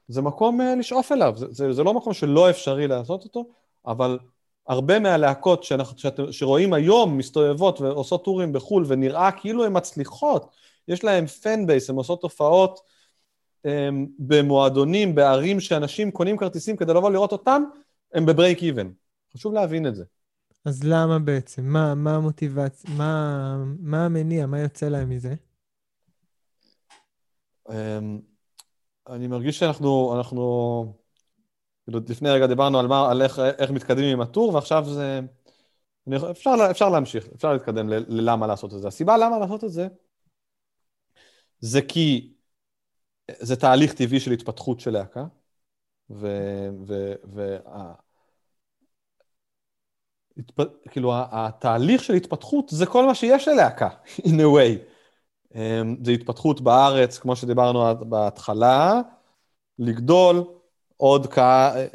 זה מקום uh, לשאוף אליו. זה, זה, זה לא מקום שלא אפשרי לעשות אותו, אבל הרבה מהלהקות שאנחנו, שאת, שרואים היום מסתובבות ועושות tourים בחו"ל ונראה כאילו הן מצליחות, יש להן fan base, הן עושות הופעות um, במועדונים, בערים שאנשים קונים כרטיסים כדי לבוא לראות אותם, הם ב break even. חשוב להבין את זה. אז למה בעצם? מה, מה המוטיבציה? מה, מה המניע? מה יוצא להם מזה? אמ, אני מרגיש שאנחנו, אנחנו, כאילו לפני רגע דיברנו על, מה, על איך, איך מתקדמים עם הטור, ועכשיו זה, אני, אפשר, אפשר להמשיך, אפשר להתקדם ללמה לעשות את זה. הסיבה למה לעשות את זה, זה כי זה תהליך טבעי של התפתחות של להקה, ו... ו, ו ה- התפ... כאילו, התהליך של התפתחות זה כל מה שיש ללהקה, in a way. אמ, זה התפתחות בארץ, כמו שדיברנו בהתחלה, לגדול, עוד קהל,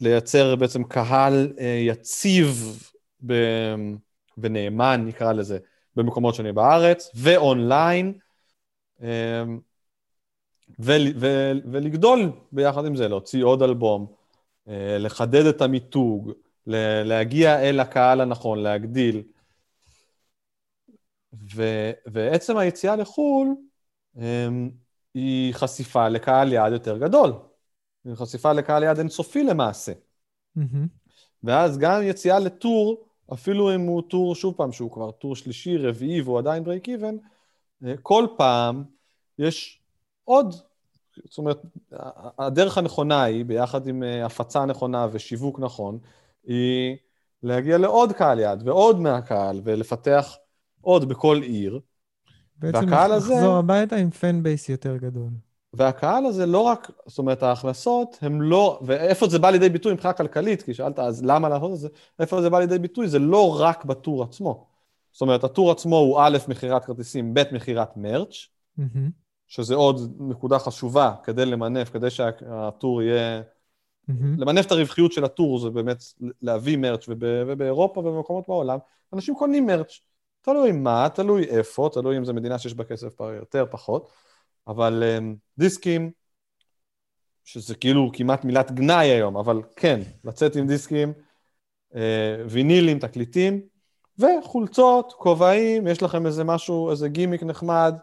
לייצר בעצם קהל אה, יציב ב... ונאמן, נקרא לזה, במקומות שונים בארץ, ואונליין, ו... ו... ולגדול ביחד עם זה, להוציא עוד אלבום, אה, לחדד את המיתוג, להגיע אל הקהל הנכון, להגדיל. ו, ועצם היציאה לחו"ל הם, היא חשיפה לקהל יעד יותר גדול. היא חשיפה לקהל יעד אינסופי למעשה. מהמם. ואז גם יציאה ל tour, אפילו אם הוא tour, שוב פעם, שהוא כבר tour שלישי, רביעי והוא עדיין break even, כל פעם יש עוד, זאת אומרת, הדרך הנכונה היא, ביחד עם אה, הפצה נכונה ושיווק נכון, היא להגיע לעוד קהל יעד ועוד מהקהל ולפתח עוד בכל עיר. בעצם הזה- לחזור הביתה עם פן בייס יותר גדול. והקהל הזה לא רק, זאת אומרת, ההכנסות הם לא, ואיפה זה בא לידי ביטוי מבחינה כלכלית, כי שאלת אז למה לעשות את זה, איפה זה בא לידי ביטוי, זה לא רק בטור עצמו. זאת אומרת, הטור עצמו הוא א', מכירת כרטיסים, ב', מכירת מרץ', מהמם. שזה עוד נקודה חשובה כדי למנף, כדי שהטור יהיה... מהמם. למנף את הרווחיות של הטור זה באמת להביא מרץ' וב, ובאירופה ובמקומות בעולם, אנשים קונים מרץ'. תלוי מה, תלוי איפה, תלוי אם זו מדינה שיש בה כסף יותר, פחות, אבל um, דיסקים, שזה כאילו כמעט מילת גנאי היום, אבל כן, לצאת עם דיסקים, uh, וינילים, תקליטים, וחולצות, כובעים, יש לכם איזה משהו, איזה גימיק נחמד,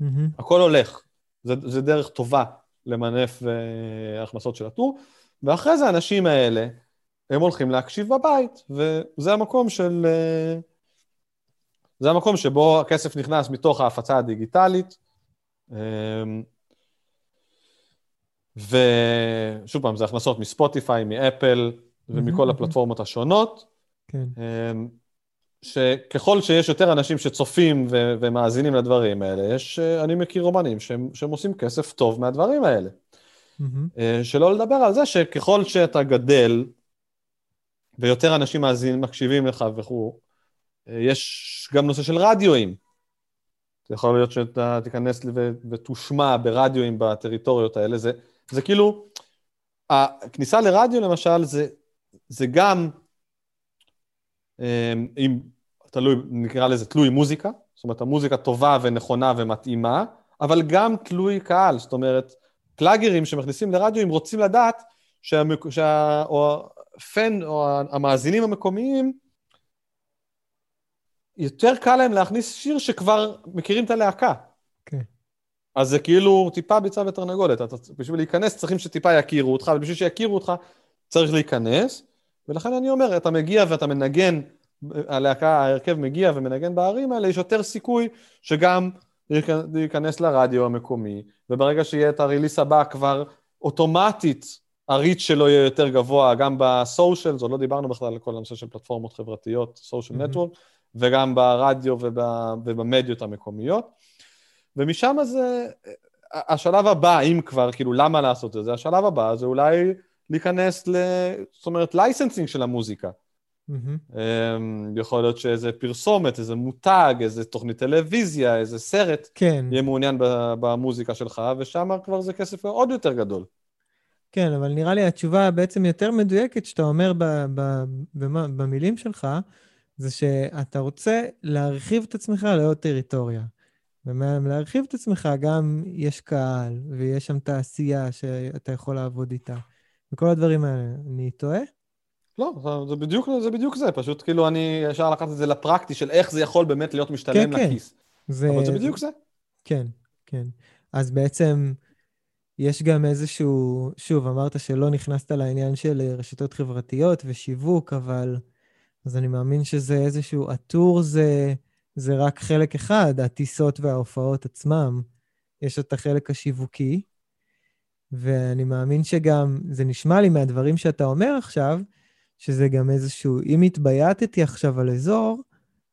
מהמם. הכל הולך. זה, זה דרך טובה למנף uh, הכנסות של הטור, ואחרי זה האנשים האלה, הם הולכים להקשיב בבית, וזה המקום של... Uh, זה המקום שבו הכסף נכנס מתוך ההפצה הדיגיטלית. Um, ושוב פעם, זה הכנסות מספוטיפיי, מאפל ומכל. הפלטפורמות השונות. כן. שככל שיש יותר אנשים שצופים ו- ומאזינים לדברים האלה, יש, אה, אני מכיר אומנים שהם, שהם עושים כסף טוב מהדברים האלה. אה, שלא לדבר על זה שככל שאתה גדל, ויותר אנשים מאזינים, מקשיבים לך וכו', אה, יש גם נושא של רדיואים. זה יכול להיות שאתה תיכנס ו- ותושמע ברדיואים בטריטוריות האלה, זה, זה כאילו, הכניסה לרדיו למשל, זה, זה גם, אם תלוי, נקרא לזה תלוי מוזיקה, זאת אומרת, המוזיקה טובה ונכונה ומתאימה, אבל גם תלוי קהל. זאת אומרת, פלאגרים שמכניסים לרדיו, הם רוצים לדעת שהמק... שה... או הפן או המאזינים המקומיים, יותר קל להם להכניס שיר שכבר מכירים את הלהקה. כן. אז זה כאילו טיפה ביצה ותרנגולת. אתה, בשביל להיכנס צריכים שטיפה יכירו אותך, ובשביל שיכירו אותך צריך להיכנס. ולכן אני אומר, אתה מגיע ואתה מנגן, הלהקה, ההרכב מגיע ומנגן בערים האלה, יש יותר סיכוי שגם להיכנס לרדיו המקומי, וברגע שיהיה את ה release הבא כבר אוטומטית ה reach שלו יהיה יותר גבוה, גם ב social, עוד לא דיברנו בכלל על כל הנושא של פלטפורמות חברתיות, social network, mm-hmm. וגם ברדיו ובמדיות המקומיות. ומשם זה, השלב הבא, אם כבר, כאילו, למה לעשות את זה? השלב הבא זה אולי להיכנס ל... זאת אומרת, licensing של המוזיקה. Mm-hmm. יכול להיות שאיזה פרסומת, איזה מותג, איזה תוכנית טלוויזיה, איזה סרט, כן. יהיה מעוניין במוזיקה שלך, ושם כבר זה כסף עוד יותר גדול. כן, אבל נראה לי התשובה בעצם יותר מדויקת שאתה אומר ב, ב, ב, במילים שלך, זה שאתה רוצה להרחיב את עצמך לעוד טריטוריה. ולהרחיב את עצמך גם יש קהל, ויש שם תעשייה שאתה יכול לעבוד איתה. וכל הדברים האלה. אני טועה? לא, זה בדיוק זה, בדיוק זה. פשוט כאילו אני ישר לקחת את זה לפרקטי של איך זה יכול באמת להיות משתלם כן, כן. לכיס. כן. זה... אבל זה בדיוק זה. כן, כן. אז בעצם יש גם איזשהו, שוב, אמרת שלא נכנסת לעניין של רשתות חברתיות ושיווק, אבל... אז אני מאמין שזה איזשהו, הטור זה, זה רק חלק אחד, הטיסות וההופעות עצמם. יש את החלק השיווקי, ואני מאמין שגם, זה נשמע לי מהדברים שאתה אומר עכשיו, שזה גם איזשהו, אם התבייתתי עכשיו על אזור,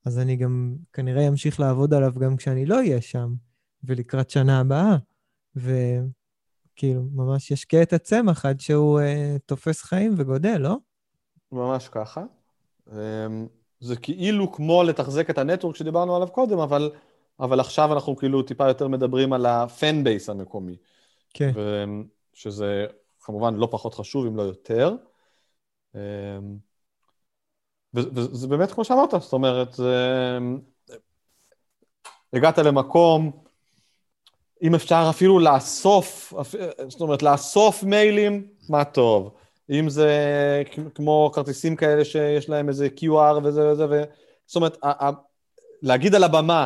אז אני גם כנראה אמשיך לעבוד עליו גם כשאני לא אהיה שם, ולקראת שנה הבאה. וכאילו, ממש ישקה את הצמח עד שהוא אה, תופס חיים וגודל, לא? ממש ככה. אמ, זה כאילו כמו לתחזק את הנטוורק שדיברנו עליו קודם, אבל, אבל עכשיו אנחנו כאילו טיפה יותר מדברים על הפן בייס המקומי. כן. שזה כמובן לא פחות חשוב, אם לא יותר. אמ, וזה באמת כמו שאמרת, זאת אומרת. הגעת למקום, אם אפשר אפילו לאסוף, זאת אומרת, לאסוף מיילים, מה טוב. אם זה כמו כרטיסים כאלה שיש להם איזה QR וזה וזה, ו... זאת אומרת, להגיד על הבמה,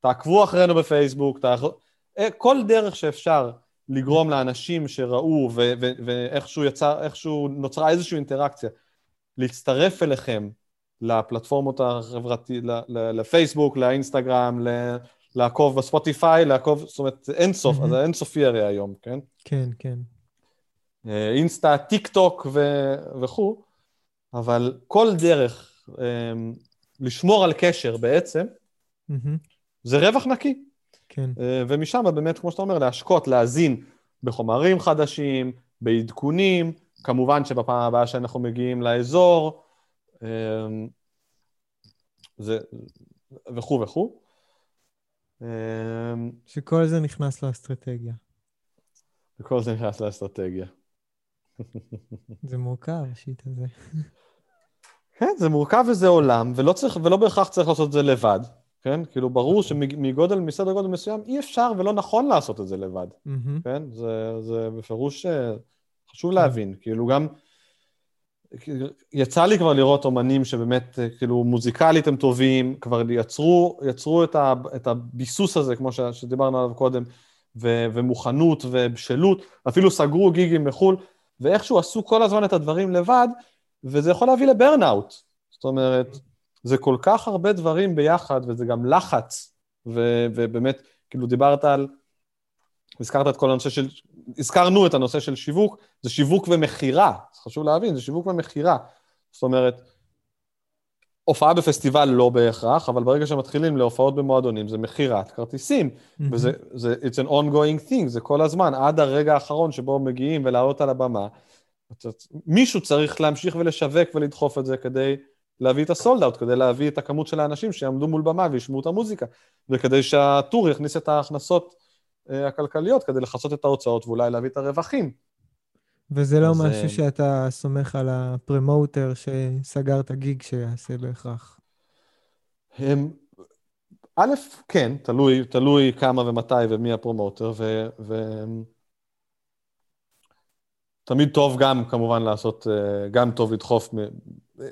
תעקבו אחרינו בפייסבוק, תעקבו... אה, כל דרך שאפשר לגרום לאנשים שראו ו- ו- ואיכשהו יצא, איכשהו נוצרה איזושהי אינטראקציה, להצטרף אליכם לפלטפורמות החברתיות, לפייסבוק, לאינסטגרם, לעקוב בספוטיפיי, לעקוב, זאת אומרת, אין סוף, אז אין סופי הרי היום, כן? כן, כן. אה, אינסטה, טיק טוק ו- וכו', אבל כל דרך אה, לשמור על קשר בעצם, זה רווח נקי. כן. אה, ומשם באמת, כמו שאתה אומר, להשקות, להזין בחומרים חדשים, בעדכונים, כמובן שבפעם הבאה שאנחנו מגיעים לאזור, זה וכו' וכו'. שכל זה נכנס לאסטרטגיה. וכל זה נכנס לאסטרטגיה. זה מורכב, השיט הזה. כן, זה מורכב וזה עולם, ולא, צריך, ולא בהכרח צריך לעשות את זה לבד, כן? כאילו, ברור שמגודל, מסדר גודל מסוים, אי אפשר ולא נכון לעשות את זה לבד, כן? זה, זה בפירוש אה, חשוב להבין, כאילו גם... יצא לי כבר לראות אומנים שבאמת, אה, כאילו, מוזיקלית הם טובים, כבר יצרו, יצרו את, ה, את הביסוס הזה, כמו שדיברנו עליו קודם, ו, ומוכנות ובשלות, אפילו סגרו גיגים בחו"ל, ואיכשהו עשו כל הזמן את הדברים לבד, וזה יכול להביא לברנאוט. זאת אומרת, זה כל כך הרבה דברים ביחד, וזה גם לחץ, ו- ובאמת, כאילו דיברת על, הזכרת את כל הנושא של, הזכרנו את הנושא של שיווק, זה שיווק ומכירה, חשוב להבין, זה שיווק ומכירה. זאת אומרת, הופעה בפסטיבל לא בהכרח, אבל ברגע שמתחילים להופעות במועדונים זה מכירת כרטיסים, mm-hmm. וזה, זה, it's an ongoing thing, זה כל הזמן, עד הרגע האחרון שבו מגיעים ולעלות על הבמה. מישהו צריך להמשיך ולשווק ולדחוף את זה כדי להביא את הסולד אאוט, כדי להביא את הכמות של האנשים שיעמדו מול במה וישמעו את המוזיקה, וכדי שהטור יכניס את ההכנסות uh, הכלכליות כדי לכסות את ההוצאות ואולי להביא את הרווחים. וזה לא משהו אה, שאתה סומך על הפרמוטר שסגר את הגיג שיעשה בהכרח. הם... א', כן, תלוי, תלוי כמה ומתי ומי הפרומוטר, ו... ו... תמיד טוב גם, כמובן, לעשות, אה, גם טוב לדחוף.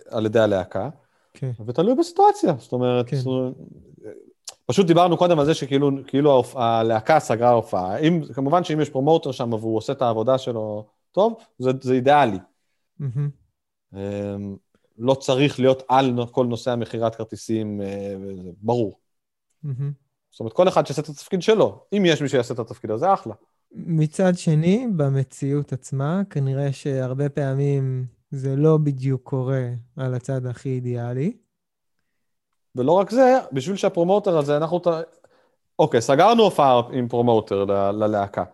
על ידי הלהקה, כן. ותלוי בסיטואציה, זאת אומרת, כן. זאת... פשוט דיברנו קודם על זה שכאילו כאילו הלהקה סגרה הופעה. אם, כמובן שאם יש פרומוטר שם והוא עושה את העבודה שלו טוב, זה, זה אידיאלי. Mm-hmm. לא צריך להיות על כל נושא המכירת כרטיסים, אה, ברור. Mm-hmm. זאת אומרת, כל אחד שיעשה את התפקיד שלו. אם יש מי שיעשה את התפקיד הזה, אחלה. מצד שני, במציאות עצמה, כנראה שהרבה פעמים זה לא בדיוק קורה על הצד הכי אידיאלי. ולא רק זה, בשביל שה promoter הזה, אנחנו... אוקיי, סגרנו הופעה עם promoter ללהקה.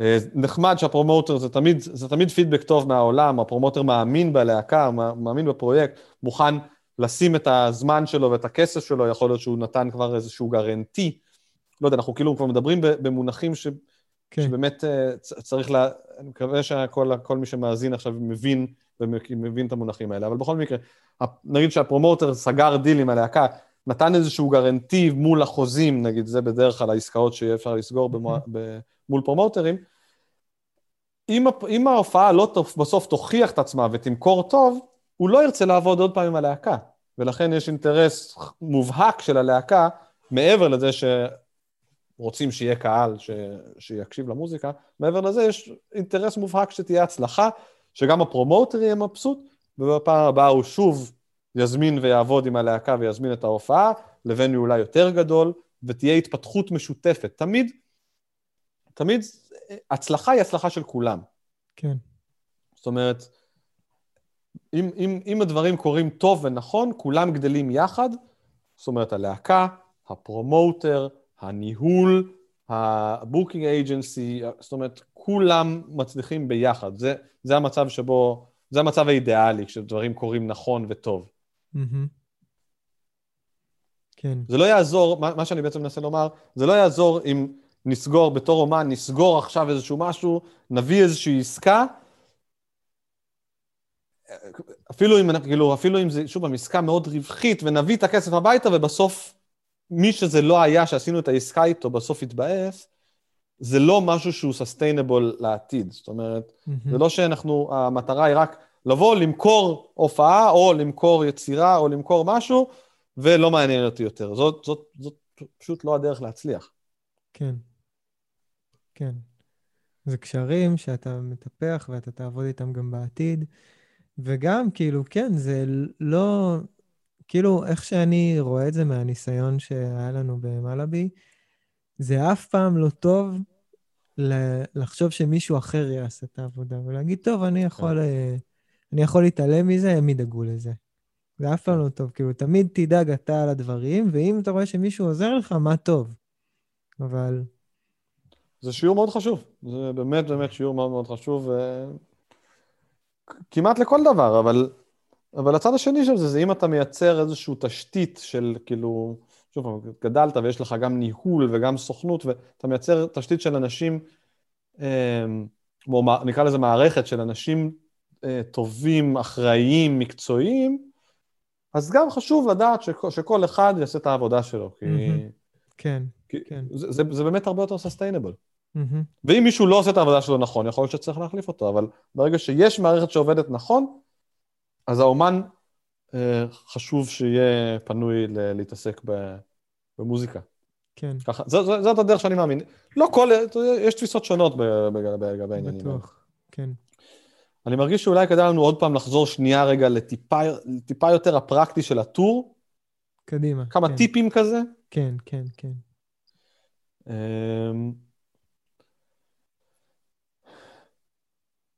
אה, נחמד שה promoter זה תמיד, זה תמיד פידבק טוב מהעולם, ה promoter מאמין בלהקה, מאמין בפרויקט, מוכן לשים את הזמן שלו ואת הכסף שלו, יכול להיות שהוא נתן כבר איזשהו guarantee. לא יודע, אנחנו כאילו כבר מדברים במונחים ש, כן. שבאמת אה, צריך. לה... אני מקווה שכל מי שמאזין עכשיו מבין ומבין את המונחים האלה, אבל בכל מקרה, נגיד שה promoter סגר דיל עם הלהקה, נתן איזשהו guarantee מול החוזים, נגיד, זה בדרך כלל העסקאות שיהיה אפשר לסגור במו, מול promoterים, אם, אם ההופעה לא בסוף תוכיח את עצמה ותמכור טוב, הוא לא ירצה לעבוד עוד פעם עם הלהקה. ולכן יש אינטרס מובהק של הלהקה, מעבר לזה שרוצים שיהיה קהל ש... שיקשיב למוזיקה, מעבר לזה יש אינטרס מובהק שתהיה הצלחה, שגם הפרומוטר יהיה מבסוט, ובפעם הבאה הוא שוב יזמין ויעבוד עם הלהקה ויזמין את ההופעה, לבין אולי יותר גדול, ותהיה התפתחות משותפת. תמיד, תמיד הצלחה היא הצלחה של כולם. כן. זאת אומרת, אם, אם, אם הדברים קורים טוב ונכון, כולם גדלים יחד, זאת אומרת, הלהקה, ה promoter, הניהול, ה booking agency, זאת אומרת, כולם מצליחים ביחד. זה, זה המצב שבו, זה המצב האידיאלי, כשדברים קורים נכון וטוב. כן. זה לא יעזור, מה, מה שאני בעצם מנסה לומר, זה לא יעזור אם נסגור בתור אומן, נסגור עכשיו איזשהו משהו, נביא איזושהי עסקה, אפילו אם, כאילו, אפילו אם זה, שוב, עסקה מאוד רווחית, ונביא את הכסף הביתה, ובסוף מי שזה לא היה, שעשינו את העסקה איתו, בסוף יתבאס, זה לא משהו שהוא סוסטיינבול לעתיד. זאת אומרת, mm-hmm. זה לא שאנחנו, המטרה היא רק לבוא, למכור הופעה, או למכור יצירה, או למכור משהו, ולא מעניין אותי יותר. זאת, זאת, זאת פשוט לא הדרך להצליח. כן. כן. זה קשרים שאתה מטפח ואתה תעבוד איתם גם בעתיד. וגם, כאילו, כן, זה לא... כאילו, איך שאני רואה את זה מהניסיון שהיה לנו במלאבי, זה אף פעם לא טוב לחשוב שמישהו אחר יעשה את העבודה, ולהגיד, טוב, אני יכול, כן. אה, אני יכול להתעלם מזה, הם ידאגו לזה. זה אף פעם כן. לא טוב. כאילו, תמיד תדאג אתה על הדברים, ואם אתה רואה שמישהו עוזר לך, מה טוב. אבל... זה שיעור מאוד חשוב. זה באמת באמת שיעור מאוד מאוד חשוב, ו... כמעט לכל דבר, אבל, אבל הצד השני של זה, זה אם אתה מייצר איזושהי תשתית של כאילו, שוב, גדלת ויש לך גם ניהול וגם סוכנות, ואתה מייצר תשתית של אנשים, אמ, נקרא לזה מערכת של אנשים אה, טובים, אחראיים, מקצועיים, אז גם חשוב לדעת שכל, שכל אחד יעשה את העבודה שלו, כי... כן, כי כן. זה, זה, זה באמת הרבה יותר סוסטיינבל. ואם מישהו לא עושה את העבודה שלו נכון, יכול להיות שצריך להחליף אותו, אבל ברגע שיש מערכת שעובדת נכון, אז האומן אה, חשוב שיהיה פנוי להתעסק במוזיקה. כן. ככה, ז- ז- זאת הדרך שאני מאמין. לא כל, יש תפיסות שונות לגבי העניינים. בטוח, כן. אני מרגיש שאולי כדאי לנו עוד פעם לחזור שנייה רגע לטיפה יותר הפרקטי של הטור. קדימה. כמה כן. טיפים כזה. כן, כן, כן. אמ,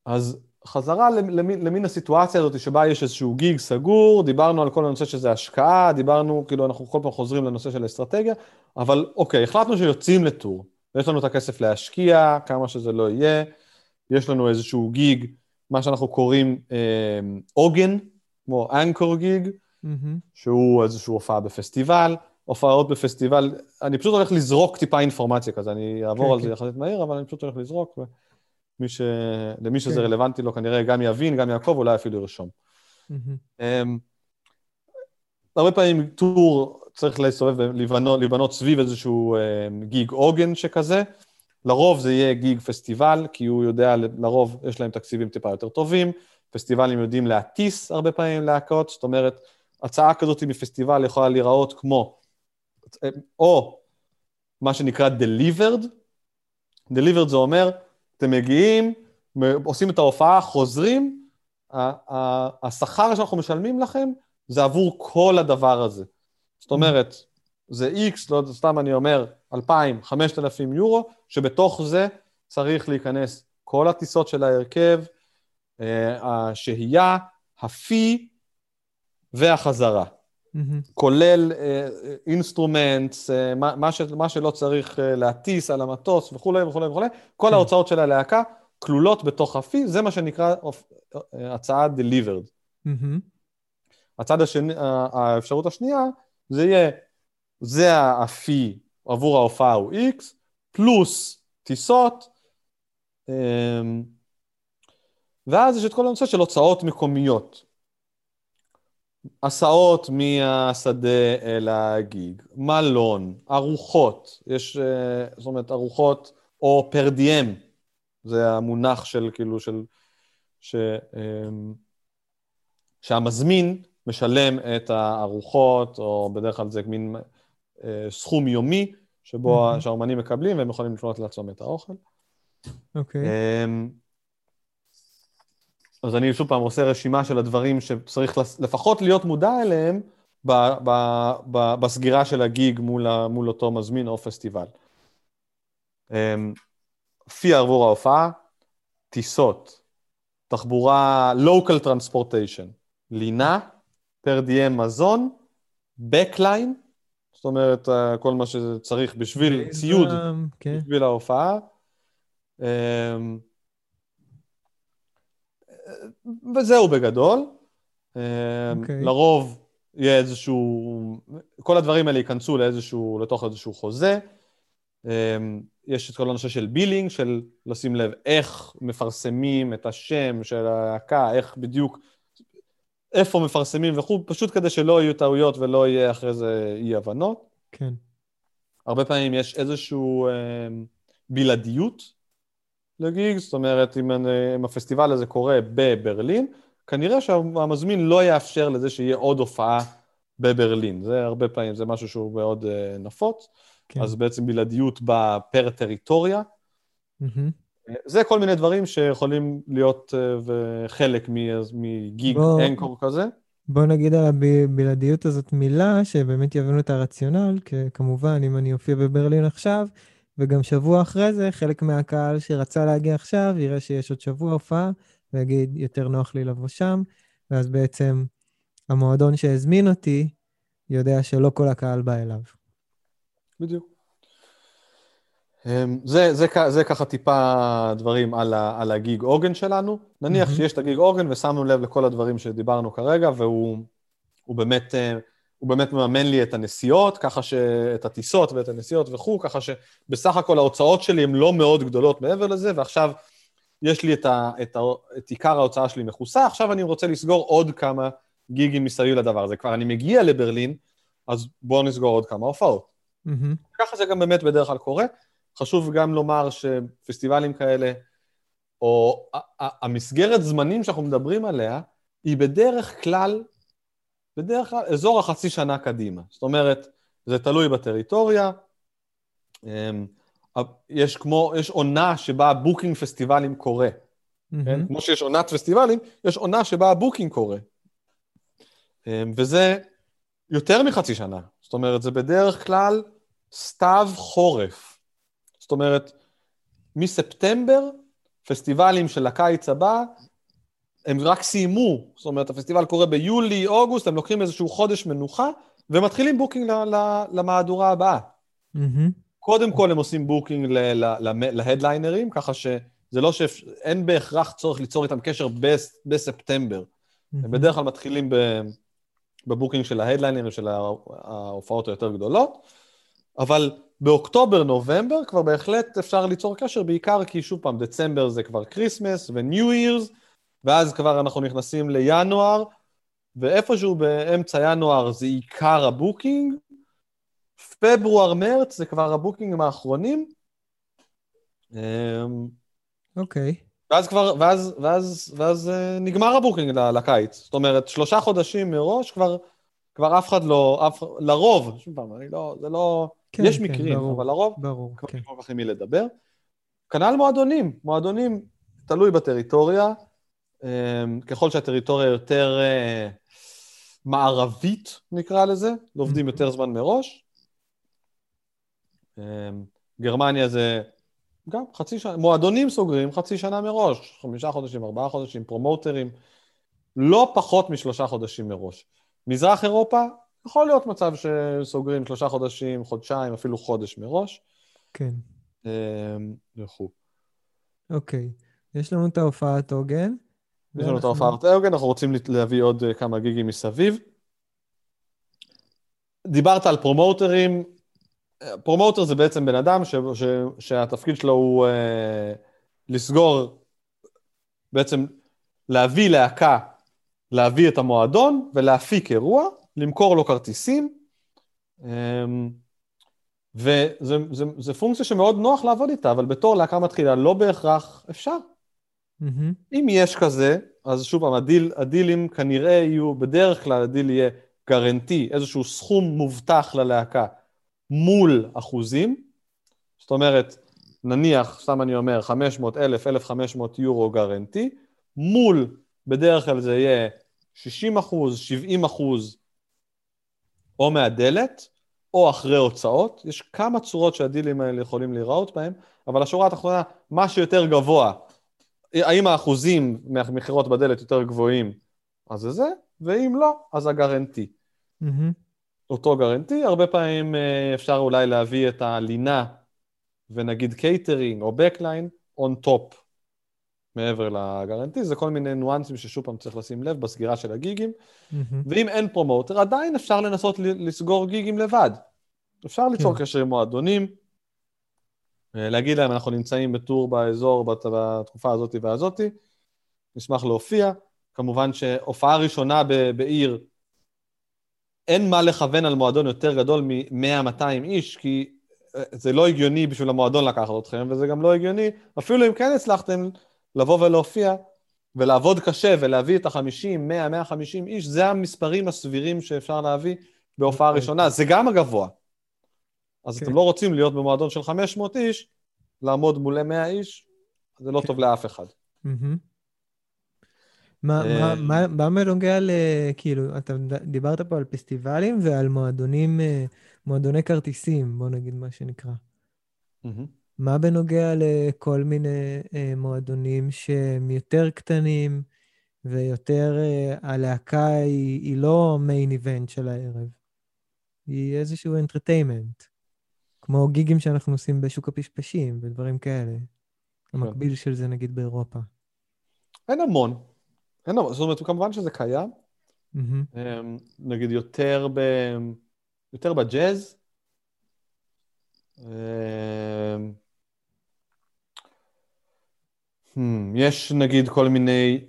אז חזרה למין, למין הסיטואציה הזאת שבה יש איזשהו גיג סגור, דיברנו על כל הנושא שזה השקעה, דיברנו, כאילו אנחנו כל פעם חוזרים לנושא של אסטרטגיה, אבל אוקיי, החלטנו שיוצאים לטור, יש לנו את הכסף להשקיע, כמה שזה לא יהיה, יש לנו איזשהו גיג, מה שאנחנו קוראים אה, עוגן, כמו אנקור גיג, mm-hmm. שהוא איזושהי הופעה בפסטיבל, הופעות בפסטיבל, אני פשוט הולך לזרוק טיפה אינפורמציה כזה, אני אעבור כן, על כן. זה יחסית מהיר, אבל אני פשוט הולך לזרוק. ו... מי ש... למי שזה כן. רלוונטי לו כנראה גם יבין, גם יעקב, אולי אפילו ירשום. Mm-hmm. הרבה פעמים טור צריך להסתובב ולבנות סביב איזשהו גיג עוגן שכזה. לרוב זה יהיה גיג פסטיבל, כי הוא יודע, לרוב יש להם תקציבים טיפה יותר טובים, פסטיבלים יודעים להטיס הרבה פעמים להקות, זאת אומרת, הצעה כזאת מפסטיבל יכולה להיראות כמו, או מה שנקרא delivered, delivered זה אומר, אתם מגיעים, עושים את ההופעה, חוזרים, השכר שאנחנו משלמים לכם זה עבור כל הדבר הזה. זאת אומרת, זה X, לא סתם אני אומר, 2,000, 5,000 יורו, שבתוך זה צריך להיכנס כל הטיסות של ההרכב, אה, השהייה, הפיי והחזרה. Mm-hmm. כולל instruments, uh, uh, מה, מה, ש, מה שלא צריך uh, להטיס על המטוס וכולי וכולי וכולי, כל כן. ההוצאות של הלהקה כלולות בתוך הפי, זה מה שנקרא uh, הצעה delivered. Mm-hmm. הצד השני, האפשרות השנייה, זה יהיה, זה הפי עבור ההופעה הוא X, פלוס טיסות, um, ואז יש את כל הנושא של הוצאות מקומיות. הסעות מהשדה אל הגיג, מלון, ארוחות, יש, אה, זאת אומרת, ארוחות או פר דיאם, זה המונח של כאילו, של, ש, אמ, שהמזמין משלם את הארוחות, או בדרך כלל זה מין אה, סכום יומי, שבו mm-hmm. שהאומנים מקבלים והם יכולים לפנות לעצום את האוכל. אוקיי. Okay. אמ, אז אני שוב פעם עושה רשימה של הדברים שצריך לפחות להיות מודע אליהם ב, ב, ב, בסגירה של הגיג מול, מול אותו מזמין או פסטיבל. אמ, פי עבור ההופעה, טיסות, תחבורה, local transportation, לינה, פר דיאם מזון, backline, זאת אומרת, אה, כל מה שצריך בשביל ציוד, כן. בשביל ההופעה. אמ, וזהו בגדול. Okay. אוקיי. לרוב יהיה איזשהו, כל הדברים האלה ייכנסו לאיזשהו, לתוך איזשהו חוזה. יש את כל הנושא של בילינג, של לשים לב איך מפרסמים את השם של הלהקה, איך בדיוק, איפה מפרסמים וכו', פשוט כדי שלא יהיו טעויות ולא יהיה אחרי זה אי-הבנות. כן. הרבה פעמים יש איזושהי בלעדיות לגיג, זאת אומרת, אם, אם הפסטיבל הזה קורה בברלין, כנראה שהמזמין לא יאפשר לזה שיהיה עוד הופעה בברלין. זה הרבה פעמים, זה משהו שהוא מאוד uh, נפוץ. כן. אז בעצם בלעדיות באה פר טריטוריה. Mm-hmm. זה כל מיני דברים שיכולים להיות uh, חלק מגיג בוא, אנקור כזה. בוא נגיד על הבלעדיות הזאת מילה, שבאמת יבינו את הרציונל, כי כמובן, אם אני אופיע בברלין עכשיו, וגם שבוע אחרי זה, חלק מהקהל שרצה להגיע עכשיו, יראה שיש עוד שבוע הופעה, ויגיד, יותר נוח לי לבוא שם, ואז בעצם המועדון שהזמין אותי יודע שלא כל הקהל בא אליו. בדיוק. אמ, זה, זה, זה ככה טיפה דברים על, ה, על הגיג אורגן שלנו. נניח mm-hmm. שיש את הגיג אורגן ושמנו לב לכל הדברים שדיברנו כרגע, והוא באמת אה, הוא באמת מממן לי את הנסיעות, ככה ש... את הטיסות ואת הנסיעות וכו', ככה שבסך הכל ההוצאות שלי הן לא מאוד גדולות מעבר לזה, ועכשיו יש לי את, ה... את, ה... את עיקר ההוצאה שלי מכוסה, עכשיו אני רוצה לסגור עוד כמה גיגים מסביב לדבר הזה. כבר אני מגיע לברלין, אז בואו נסגור עוד כמה הופעות. Mm-hmm. ככה זה גם באמת בדרך כלל קורה. חשוב גם לומר שפסטיבלים כאלה, או המסגרת זמנים שאנחנו מדברים עליה, היא בדרך כלל בדרך כלל אזור החצי שנה קדימה. זאת אומרת, זה תלוי בטריטוריה. אמ, יש כמו, יש עונה שבה ה booking פסטיבלים קורה. Mm-hmm. כן? כמו שיש עונת פסטיבלים, יש עונה שבה ה booking קורה. אמ, וזה יותר מחצי שנה. זאת אומרת, זה בדרך כלל סתיו חורף. זאת אומרת, מספטמבר, פסטיבלים של הקיץ הבא, הם רק סיימו, זאת אומרת, הפסטיבל קורה ביולי, אוגוסט, הם לוקחים איזשהו חודש מנוחה, ומתחילים booking למהדורה הבאה. Mm-hmm. קודם כל הם עושים booking ל headlinerים, ככה שזה לא שאין בהכרח צורך ליצור איתם קשר בספטמבר. Mm-hmm. הם בדרך כלל מתחילים ב booking של ה headlinerים, של ההופעות היותר גדולות, אבל באוקטובר, נובמבר, כבר בהחלט אפשר ליצור קשר, בעיקר כי שוב פעם, דצמבר זה כבר Christmas ו New Year's, ואז כבר אנחנו נכנסים לינואר, ואיפשהו באמצע ינואר זה עיקר ה booking, פברואר-מרץ זה כבר ה bookingים האחרונים. אמ, אוקיי. Okay. ואז כבר, ואז, ואז, ואז אה, נגמר ה booking לקיץ. זאת אומרת, שלושה חודשים מראש כבר, כבר אף אחד לא, אף, לרוב, שוב פעם, אני לא, זה לא, כן, יש כן, מקרים, ברור, אבל לרוב, ברור, כבר כן. כל כך עם מי לדבר. כנ"ל מועדונים, מועדונים תלוי בטריטוריה, ככל שהטריטוריה יותר אה, מערבית, נקרא לזה, עובדים יותר זמן מראש. אמ, גרמניה זה גם חצי שנה, מועדונים סוגרים חצי שנה מראש, חמישה חודשים, ארבעה חודשים, פרומוטרים, לא פחות משלושה חודשים מראש. מזרח אירופה, יכול להיות מצב שסוגרים שלושה חודשים, חודשיים, אפילו חודש מראש. כן. אמ, וכו'. אוקיי. יש לנו את ההופעת עוגן. יש לנו את ההופעת עוגן, אנחנו רוצים להביא עוד אה, כמה גיגים מסביב. דיברת על פרומוטרים, promoter זה בעצם בן אדם ש, ש, שהתפקיד שלו הוא uh, לסגור, בעצם להביא להקה, להביא את המועדון ולהפיק אירוע, למכור לו כרטיסים, um, זה, זה פונקציה שמאוד נוח לעבוד איתה, אבל בתור להקה מתחילה לא בהכרח אפשר. Mm-hmm. אם יש כזה, אז שוב פעם, הדיל, הדילים כנראה יהיו, בדרך כלל הדיל יהיה guarantee, איזשהו סכום מובטח ללהקה. מול אחוזים, זאת אומרת, נניח, סתם אני אומר, 500 אלף, 1,500 יורו guarantee, מול, בדרך כלל זה יהיה 60 אחוז, 70 אחוז, או מהדלת, או אחרי הוצאות. יש כמה צורות שהדילים האלה יכולים להיראות בהם, אבל השורה התחתונה, מה שיותר גבוה, האם האחוזים מהמכירות בדלת יותר גבוהים, אז זה זה, ואם לא, אז ה guarantee. Mm-hmm. אותו guarantee, הרבה פעמים אה, אפשר אולי להביא את הלינה ונגיד קייטרינג או backline on top מעבר לגרנטי, זה כל מיני ניואנסים ששוב פעם צריך לשים לב בסגירה של הגיגים, mm-hmm. ואם אין פרומוטר עדיין אפשר לנסות לסגור גיגים לבד. אפשר ליצור כן. קשר עם מועדונים, להגיד להם אנחנו נמצאים בטור באזור בתקופה הזאת והזאתי, נשמח להופיע. כמובן שהופעה ראשונה בעיר אין מה לכוון על מועדון יותר גדול מ-100-200 איש, כי אה, זה לא הגיוני בשביל המועדון לקחת אתכם, וזה גם לא הגיוני, אפילו אם כן הצלחתם לבוא ולהופיע ולעבוד קשה ולהביא את ה-50, 100, 150 איש, זה המספרים הסבירים שאפשר להביא בהופעה. אוקיי. ראשונה, זה גם הגבוה. אז okay. אתם כן. לא רוצים להיות במועדון של 500 איש, לעמוד מול 100 איש, זה לא. כן. טוב לאף אחד. מה, בנוגע ל... כאילו, אתה דיברת פה על פסטיבלים ועל מועדונים, אה, מועדוני כרטיסים, בוא נגיד מה שנקרא. מה בנוגע לכל מיני אה, מועדונים שהם יותר קטנים ויותר, אה, הלהקה היא, היא לא מיין איבנט של הערב, היא איזשהו אנטרטיימנט, כמו גיגים שאנחנו עושים בשוק הפשפשים ודברים כאלה. כן. המקביל של זה נגיד באירופה. אין המון. אין דבר, זאת אומרת, כמובן שזה קיים. Mm-hmm. נגיד יותר, ב, יותר בג'אז. אמ, hmm, יש נגיד כל מיני,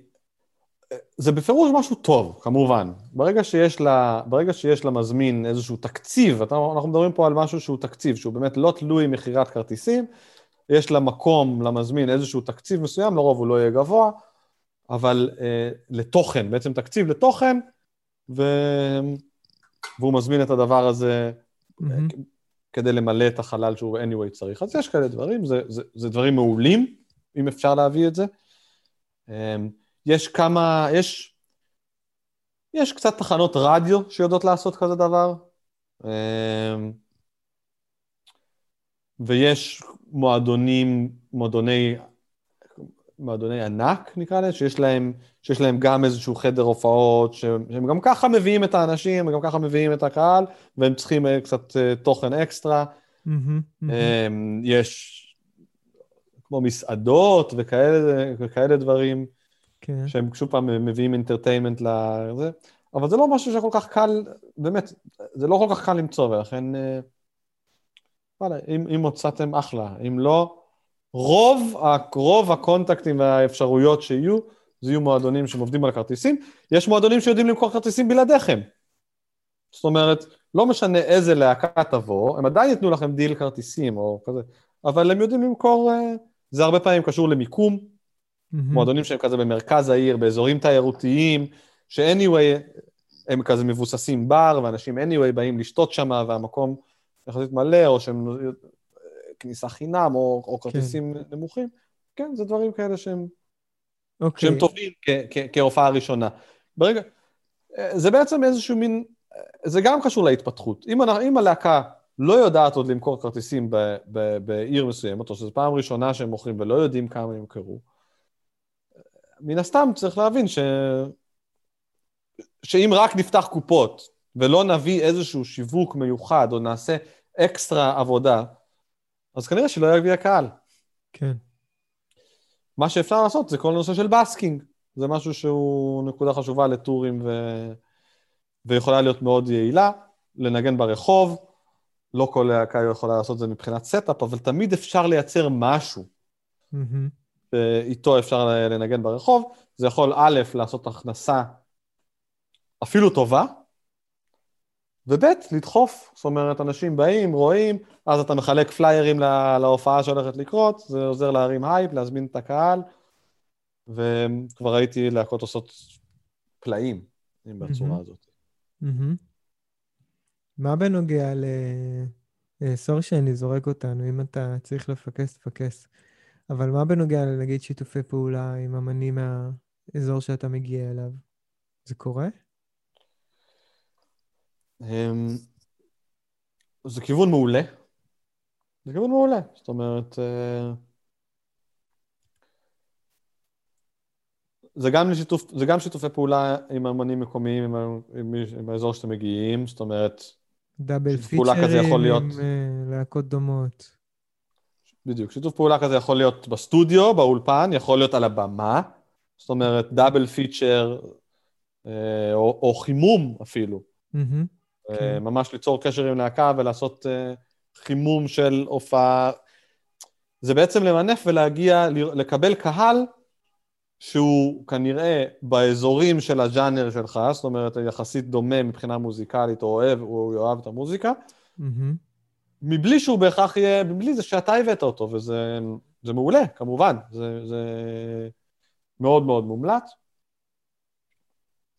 זה בפירוש משהו טוב, כמובן. ברגע שיש, לה, ברגע שיש למזמין איזשהו תקציב, אנחנו מדברים פה על משהו שהוא תקציב, שהוא באמת לא תלוי מכירת כרטיסים, יש למקום, למזמין, איזשהו תקציב מסוים, לרוב הוא לא יהיה גבוה, אבל אה, לתוכן, בעצם תקציב לתוכן, ו... והוא מזמין את הדבר הזה mm-hmm. כדי למלא את החלל שהוא anyway צריך. אז יש כאלה דברים, זה, זה, זה דברים מעולים, אם אפשר להביא את זה. אה, יש כמה, יש, יש קצת תחנות רדיו שיודעות לעשות כזה דבר, אה, ויש מועדונים, מועדוני מועדוני ענק, נקרא לזה, שיש להם, שיש להם גם איזשהו חדר הופעות, שהם גם ככה מביאים את האנשים, וגם ככה מביאים את הקהל, והם צריכים אה, קצת אה, תוכן אקסטרה. Mm-hmm, mm-hmm. יש כמו מסעדות וכאלה, וכאלה דברים, כן. שהם שוב פעם מביאים אינטרטיימנט לזה, אבל זה לא משהו שכל כך קל, באמת, זה לא כל כך קל למצוא, ולכן, אה, וואלה, אם, אם מצאתם אחלה, אם לא, רוב, רוב הקונטקטים והאפשרויות שיהיו, זה יהיו מועדונים שהם עובדים על הכרטיסים, יש מועדונים שיודעים למכור כרטיסים בלעדיכם. זאת אומרת, לא משנה איזה להקה תבוא, הם עדיין ייתנו לכם דיל כרטיסים או כזה, אבל הם יודעים למכור, אה, זה הרבה פעמים קשור למיקום, mm-hmm. מועדונים שהם כזה במרכז העיר, באזורים תיירותיים, ש-anyway, הם כזה מבוססים בר, ואנשים anyway באים לשתות שם, והמקום יחסית מלא, או שהם אה, כניסה חינם, או, או כן. כרטיסים כן. נמוכים. כן, זה דברים כאלה שהם, okay. אוקיי. שהם טובים כהופעה ראשונה. ברגע, אה, זה בעצם איזשהו מין, אה, זה גם קשור להתפתחות. אם, אם הלהקה לא יודעת עוד למכור כרטיסים ב, ב, בעיר מסוימת, או שזו פעם ראשונה שהם מוכרים ולא יודעים כמה הם ימכרו, מן הסתם צריך להבין ש... שאם רק נפתח קופות ולא נביא איזשהו שיווק מיוחד או נעשה אקסטרה עבודה, אז כנראה שלא יגיע קהל. כן. מה שאפשר לעשות זה כל הנושא של busking. זה משהו שהוא נקודה חשובה לטורים ו... ויכולה להיות מאוד יעילה, לנגן ברחוב. לא כל להקה יכולה לעשות את זה מבחינת setup, אבל תמיד אפשר לייצר משהו. Mm-hmm. איתו אפשר לנגן ברחוב. זה יכול א', לעשות הכנסה אפילו טובה, וב', לדחוף, זאת אומרת, אנשים באים, רואים, אז אתה מחלק פליירים לה, להופעה שהולכת לקרות, זה עוזר להרים הייפ, להזמין את הקהל, וכבר ראיתי להקות עושות פלאים, אם בצורה הזאת. מה בנוגע ל... אה, sorry שאני זורק אותנו, אם אתה צריך לפקס, תפקס. אבל מה בנוגע לנגיד שיתופי פעולה עם אמנים מהאזור שאתה מגיע אליו? זה קורה? אמ, זה כיוון מעולה. זה כיוון מעולה. זאת אומרת, אה, זה גם, לשיתוף, זה גם שיתופי פעולה עם אמנים מקומיים, עם, עם, עם האזור שאתם מגיעים, זאת אומרת, דאבל פיצ'רים להיות... עם uh, להקות דומות. בדיוק, שיתוף פעולה כזה יכול להיות בסטודיו, באולפן, יכול להיות על הבמה, זאת אומרת, דאבל פיצ'ר, אה, או, או חימום אפילו. Mm-hmm. כן. ממש ליצור קשר עם להקה ולעשות אה, חימום של הופעה. זה בעצם למנף ולהגיע, לקבל קהל שהוא כנראה באזורים של הז'אנר שלך, זאת אומרת, יחסית דומה מבחינה מוזיקלית, או אוהב, או יאהב את המוזיקה, mm-hmm. מבלי שהוא בהכרח יהיה, מבלי זה שאתה הבאת אותו, וזה זה מעולה, כמובן, זה, זה מאוד מאוד מומלץ.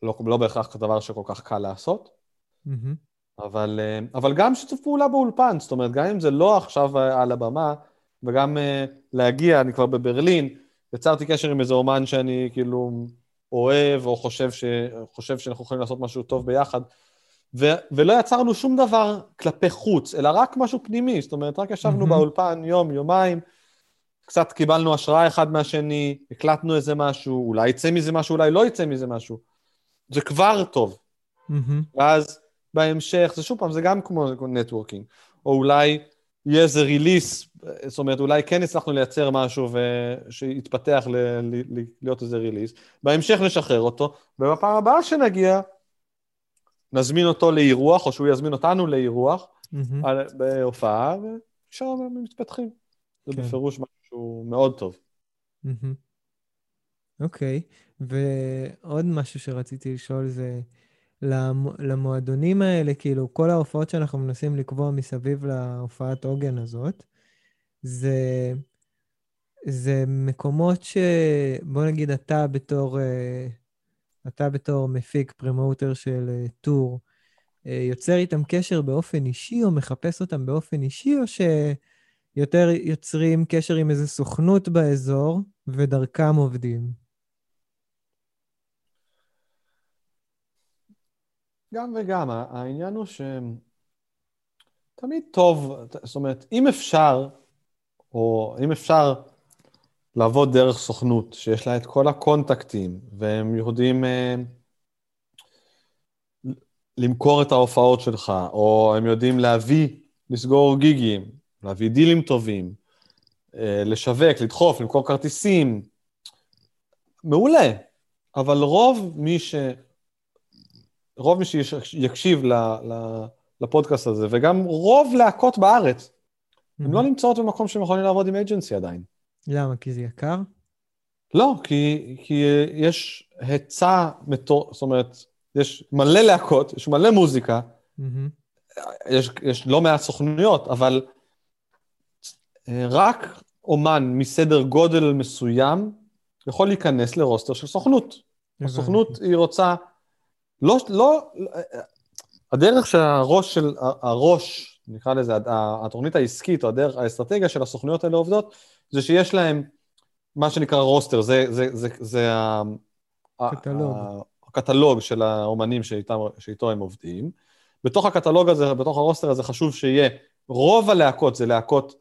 לא, לא בהכרח דבר שכל כך קל לעשות. Mm-hmm. אבל, אה, אבל גם שיתוף פעולה באולפן, זאת אומרת, גם אם זה לא עכשיו אה, על הבמה, וגם uh, להגיע, אני כבר בברלין, יצרתי קשר עם איזה אומן שאני כאילו אוהב, או חושב, ש, חושב שאנחנו יכולים לעשות משהו טוב ביחד, ו, ולא יצרנו שום דבר כלפי חוץ, אלא רק משהו פנימי, זאת אומרת, רק ישבנו mm-hmm. באולפן יום, יומיים, קצת קיבלנו השראה אחד מהשני, הקלטנו איזה משהו, אולי יצא מזה משהו, אולי לא יצא מזה משהו. זה כבר טוב. Mm-hmm. ואז בהמשך, זה שוב פעם, זה גם כמו נטוורקינג. או אולי יהיה איזה ריליס, זאת אומרת, אולי כן הצלחנו לייצר משהו שיתפתח ל- ל- להיות איזה ריליס. בהמשך נשחרר אותו, ובפעם הבאה שנגיע, נזמין אותו לאירוח, או שהוא יזמין אותנו לאירוח, mm-hmm. בהופעה, ושם הם מתפתחים. זה כן. בפירוש משהו מאוד טוב. אוקיי, mm-hmm. okay. ועוד משהו שרציתי לשאול זה, למועדונים האלה, כאילו, כל ההופעות שאנחנו מנסים לקבוע מסביב להופעת עוגן הזאת, זה, זה מקומות ש... בוא נגיד, אתה בתור, אה, אתה בתור מפיק, פרמוטר של אה, טור, אה, יוצר איתם קשר באופן אישי, או מחפש אותם באופן אישי, או שיותר יוצרים קשר עם איזו סוכנות באזור, ודרכם עובדים? גם וגם, העניין הוא שתמיד טוב, זאת אומרת, אם אפשר, או אם אפשר לעבוד דרך סוכנות, שיש לה את כל הקונטקטים, והם יודעים אה, למכור את ההופעות שלך, או הם יודעים להביא, לסגור גיגים, להביא דילים טובים, אה, לשווק, לדחוף, למכור כרטיסים, מעולה. אבל רוב מי ש... רוב מי שיקשיב לפודקאסט הזה, וגם רוב להקות בארץ, הן לא נמצאות במקום שהם יכולים לעבוד עם אג'נסי עדיין. למה? כי זה יקר? לא, כי, כי יש היצע מטור... זאת אומרת, יש מלא להקות, יש מלא מוזיקה, Mm-hmm. יש, יש לא מעט סוכנויות, אבל אה, רק אומן מסדר גודל מסוים יכול להיכנס לרוסטר של סוכנות. הסוכנות היא רוצה, לא, לא, הדרך שהראש של, הראש, נקרא לזה, התוכנית העסקית או הדרך, האסטרטגיה של הסוכנויות האלה עובדות, זה שיש להם מה שנקרא רוסטר, זה, זה, זה, זה קטלוג. הקטלוג של האומנים שאיתם, שאיתו הם עובדים. בתוך הקטלוג הזה, בתוך הרוסטר הזה חשוב שיהיה, רוב הלהקות זה להקות,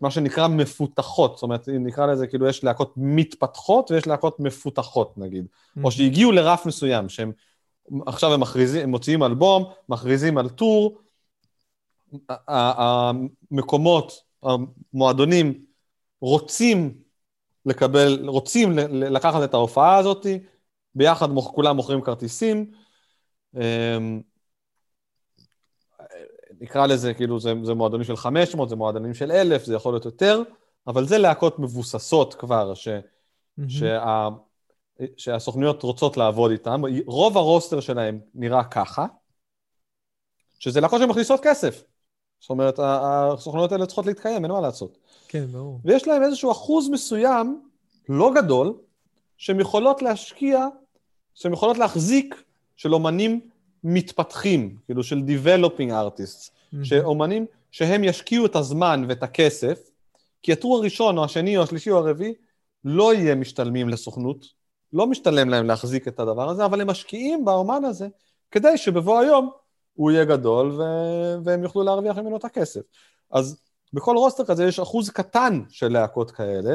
מה שנקרא מפותחות, זאת אומרת, נקרא לזה כאילו יש להקות מתפתחות ויש להקות מפותחות נגיד, mm-hmm. או שהגיעו לרף מסוים, שהם עכשיו הם מכריזים, הם מוציאים אלבום, מכריזים על טור, המקומות, המועדונים רוצים לקבל, רוצים לקחת את ההופעה הזאת, ביחד כולם מוכרים כרטיסים, אמ, נקרא לזה, כאילו, זה, זה מועדונים של 500, זה מועדונים של 1,000, זה יכול להיות יותר, אבל זה להקות מבוססות כבר, ש, mm-hmm. שה, שהסוכנויות רוצות לעבוד איתן. רוב הרוסטר שלהם נראה ככה, שזה להקות שמכניסות כסף. זאת אומרת, הסוכנויות האלה צריכות להתקיים, אין מה לעשות. כן, ברור. ויש להם איזשהו אחוז מסוים, לא גדול, שהן יכולות להשקיע, שהן יכולות להחזיק של אומנים מתפתחים, כאילו של Developing Artists, mm-hmm. שאומנים שהם ישקיעו את הזמן ואת הכסף, כי הטור הראשון או השני או השלישי או הרביעי לא יהיה משתלמים לסוכנות, לא משתלם להם להחזיק את הדבר הזה, אבל הם משקיעים באומן הזה כדי שבבוא היום הוא יהיה גדול ו- והם יוכלו להרוויח ממנו את הכסף. אז בכל רוסטר כזה יש אחוז קטן של להקות כאלה,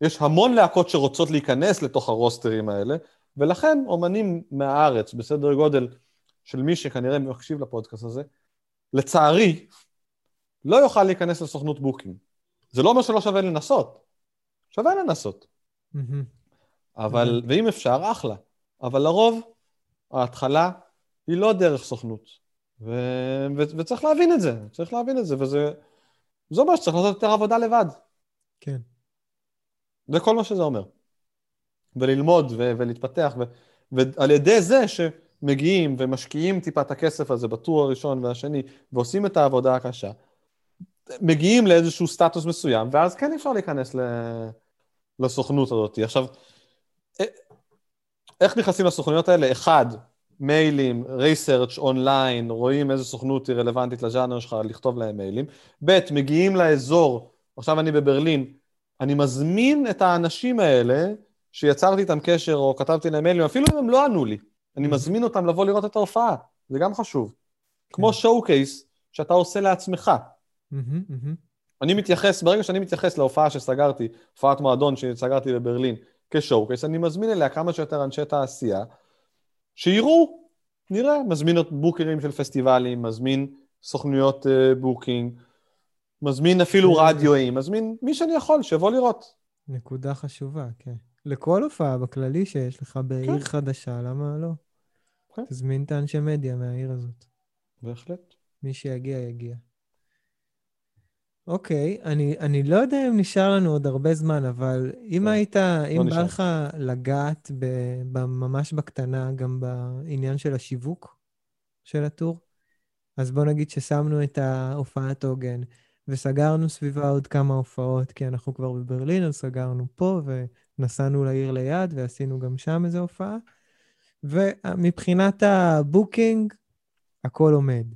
יש המון להקות שרוצות להיכנס לתוך הרוסטרים האלה, ולכן אומנים מהארץ בסדר גודל של מי שכנראה מקשיב לפודקאסט הזה, לצערי, לא יוכל להיכנס לסוכנות booking. זה לא אומר שלא שווה לנסות, שווה לנסות. אבל, ואם אפשר, אחלה. אבל לרוב, ההתחלה היא לא דרך סוכנות. ו... ו... וצריך להבין את זה, צריך להבין את זה, וזה זה אומר שצריך לעשות יותר עבודה לבד. כן. זה כל מה שזה אומר. וללמוד ו... ולהתפתח, ו... ועל ידי זה ש... מגיעים ומשקיעים טיפה את הכסף הזה בטור הראשון והשני, ועושים את העבודה הקשה, מגיעים לאיזשהו סטטוס מסוים, ואז כן אפשר להיכנס ל... לסוכנות הזאת. עכשיו, איך נכנסים לסוכנויות האלה? אחד, מיילים, ריסרצ' אונליין, רואים איזה סוכנות היא רלוונטית לז'אנר שלך, לכתוב להם מיילים. ב', מגיעים לאזור, עכשיו אני בברלין, אני מזמין את האנשים האלה, שיצרתי איתם קשר או כתבתי להם מיילים, אפילו אם הם לא ענו לי. אני מזמין אותם לבוא לראות את ההופעה, זה גם חשוב. כמו שואו כן. קייס שאתה עושה לעצמך. אני מתייחס, ברגע שאני מתייחס להופעה שסגרתי, הופעת מועדון שסגרתי בברלין, כשואו קייס, אני מזמין אליה כמה שיותר אנשי תעשייה, שיראו, נראה, מזמין בוקרים של פסטיבלים, מזמין סוכנויות uh, booking, מזמין אפילו כן. רדיואים, מזמין מי שאני יכול, שיבוא לראות. נקודה חשובה, כן. לכל הופעה בכללי שיש לך בעיר כן. חדשה, למה לא? כן. תזמין את האנשי מדיה מהעיר הזאת. בהחלט. מי שיגיע, יגיע. אוקיי, אני, אני לא יודע אם נשאר לנו עוד הרבה זמן, אבל אם לא, היית, לא אם בא לך לגעת ב, ב, ממש בקטנה גם בעניין של השיווק של הטור, אז בוא נגיד ששמנו את ההופעת עוגן, וסגרנו סביבה עוד כמה הופעות, כי אנחנו כבר בברלין, אז סגרנו פה, ונסענו לעיר ליד, ועשינו גם שם איזו הופעה. ומבחינת ה booking, הכל עומד.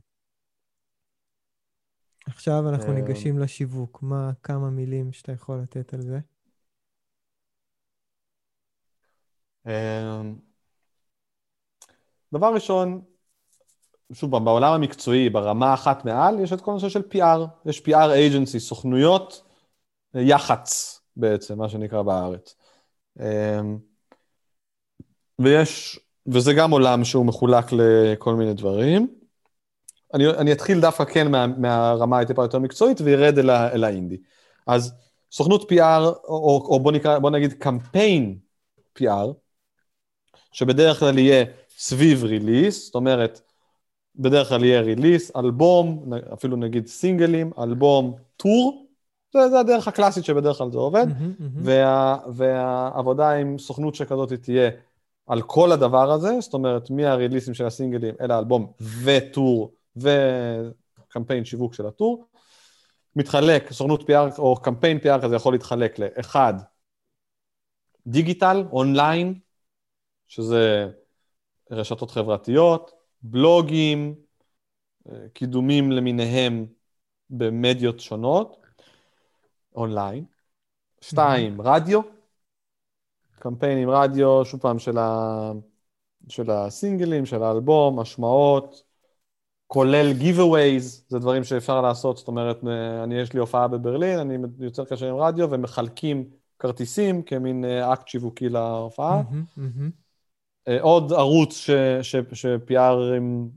עכשיו אנחנו אה, ניגשים לשיווק. מה כמה מילים שאתה יכול לתת על זה? אה, דבר ראשון, שוב בעולם המקצועי, ברמה אחת מעל, יש את כל הנושא של PR. יש PR agency, סוכנויות יח"צ בעצם, מה שנקרא בארץ. אה, ויש וזה גם עולם שהוא מחולק לכל מיני דברים. אני, אני אתחיל דווקא כן מה, מהרמה הטיפה יותר מקצועית וירד אל, אל האינדי. אז סוכנות PR, או, או בוא, נקרא, בוא נגיד קמפיין PR, שבדרך כלל יהיה סביב ריליס, זאת אומרת, בדרך כלל יהיה ריליס, אלבום, אפילו נגיד סינגלים, אלבום, טור, זה, זה הדרך הקלאסית שבדרך כלל זה עובד, מהמם, מהמם. וה, והעבודה עם סוכנות שכזאת תהיה על כל הדבר הזה, זאת אומרת, מהריליסים של הסינגלים אל האלבום וטור וקמפיין שיווק של הטור. מתחלק, סוכנות PR או קמפיין PR כזה יכול להתחלק לאחד, דיגיטל, אונליין, שזה רשתות חברתיות, בלוגים, אה, קידומים למיניהם במדיות שונות, אונליין. שתיים, רדיו, קמפיינים רדיו, שוב פעם, של, ה... של הסינגלים, של האלבום, השמעות, כולל giveaways, זה דברים שאפשר לעשות, זאת אומרת, אה, אני, יש לי הופעה בברלין, אני יוצר קשר עם רדיו ומחלקים כרטיסים כמין אה, אקט שיווקי להופעה. מהמם. אה, עוד ערוץ ש, ש, ש-PRים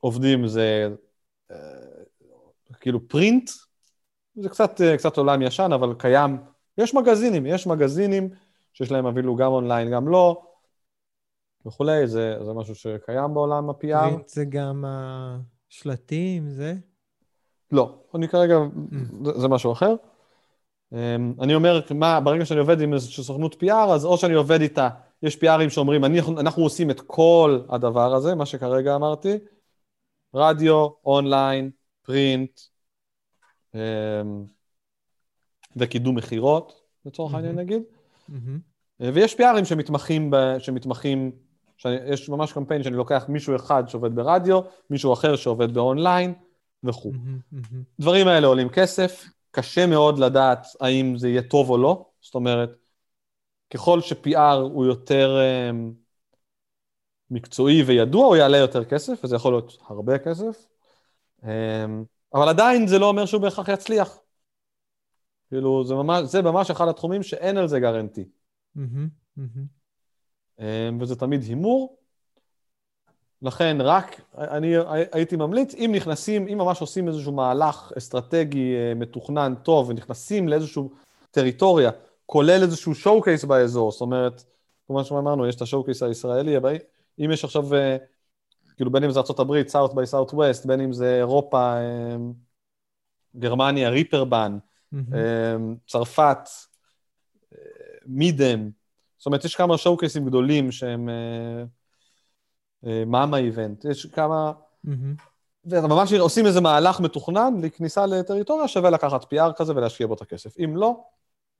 עובדים זה אה, כאילו פרינט, זה קצת, אה, קצת עולם ישן, אבל קיים. יש מגזינים, יש מגזינים שיש להם אפילו גם אונליין, גם לא, וכולי, זה, זה משהו שקיים בעולם ה-PR. פרינט זה גם השלטים, זה? לא, אני כרגע, זה, זה משהו אחר. Um, אני אומר, מה, ברגע שאני עובד עם איזושהי סוכנות PR, אז או שאני עובד איתה, יש PRים שאומרים, אני, אנחנו עושים את כל הדבר הזה, מה שכרגע אמרתי, רדיו, אונליין, פרינט, um, וקידום מכירות, לצורך העניין מהמם. נגיד. אה, ויש PRים שמתמחים, ב, שמתמחים, שאני, יש ממש קמפיין שאני לוקח מישהו אחד שעובד ברדיו, מישהו אחר שעובד באונליין וכו'. הדברים האלה עולים כסף, קשה מאוד לדעת האם זה יהיה טוב או לא, זאת אומרת, ככל ש-PR הוא יותר um, מקצועי וידוע, הוא יעלה יותר כסף, וזה יכול להיות הרבה כסף, um, אבל עדיין זה לא אומר שהוא בהכרח יצליח. כאילו, זה ממש, זה ממש אחד התחומים שאין על זה גרנטי. מהמם, מהמם. אמ, וזה תמיד הימור. לכן רק, אני הייתי ממליץ, אם נכנסים, אם ממש עושים איזשהו מהלך אסטרטגי אה, מתוכנן טוב ונכנסים לאיזושהי טריטוריה, כולל איזשהו קייס באזור, זאת אומרת, כמו שאמרנו, יש את השואו קייס הישראלי, אבל אם יש עכשיו, אה, כאילו בין אם זה ארה"ב, South by Southwest, בין אם זה אירופה, אה, גרמניה, ריפרבן, מהמם. אמ, צרפת, אה, מידם, זאת אומרת, יש כמה שואו קייסים גדולים שהם מאמה איבנט, יש כמה, מהמם. וממש עושים איזה מהלך מתוכנן לכניסה לטריטוריה, שווה לקחת PR כזה ולהשקיע בו את הכסף. אם לא,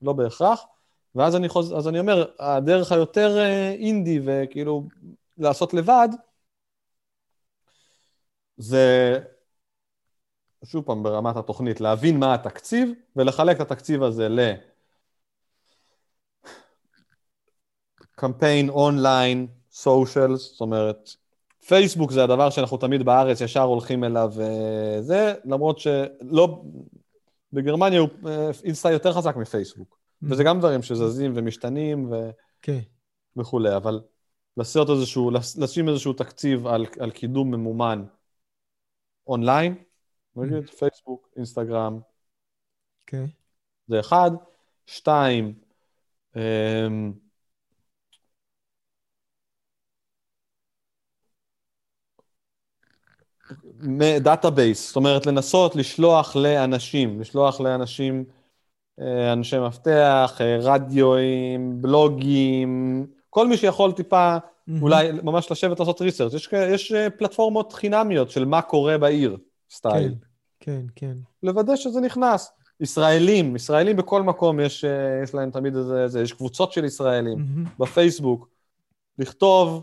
לא בהכרח. ואז אני, חוז... אז אני אומר, הדרך היותר אה, אינדי וכאילו לעשות לבד, זה, שוב פעם, ברמת התוכנית, להבין מה התקציב ולחלק את התקציב הזה ל... קמפיין אונליין, סושיאלס, זאת אומרת, פייסבוק זה הדבר שאנחנו תמיד בארץ ישר הולכים אליו וזה, למרות שלא, בגרמניה הוא אה, אינסטה יותר חזק מפייסבוק. וזה גם דברים שזזים ומשתנים ו... כן. וכולי, אבל לעשות איזשהו, לשים איזשהו תקציב על, על קידום ממומן אונליין, נגיד פייסבוק, אינסטגרם, כן. זה אחד. שתיים, אמ, database, זאת אומרת לנסות לשלוח לאנשים, לשלוח לאנשים, אה, אנשי מפתח, אה, רדיואים, בלוגים, כל מי שיכול טיפה מהמם. אולי ממש לשבת לעשות ריסרצ'. יש, יש אה, פלטפורמות חינמיות של מה קורה בעיר, סטייל. כן, כן, כן. לוודא שזה נכנס. ישראלים, ישראלים בכל מקום, יש, יש להם תמיד איזה, איזה, יש קבוצות של ישראלים מהמם. בפייסבוק. לכתוב,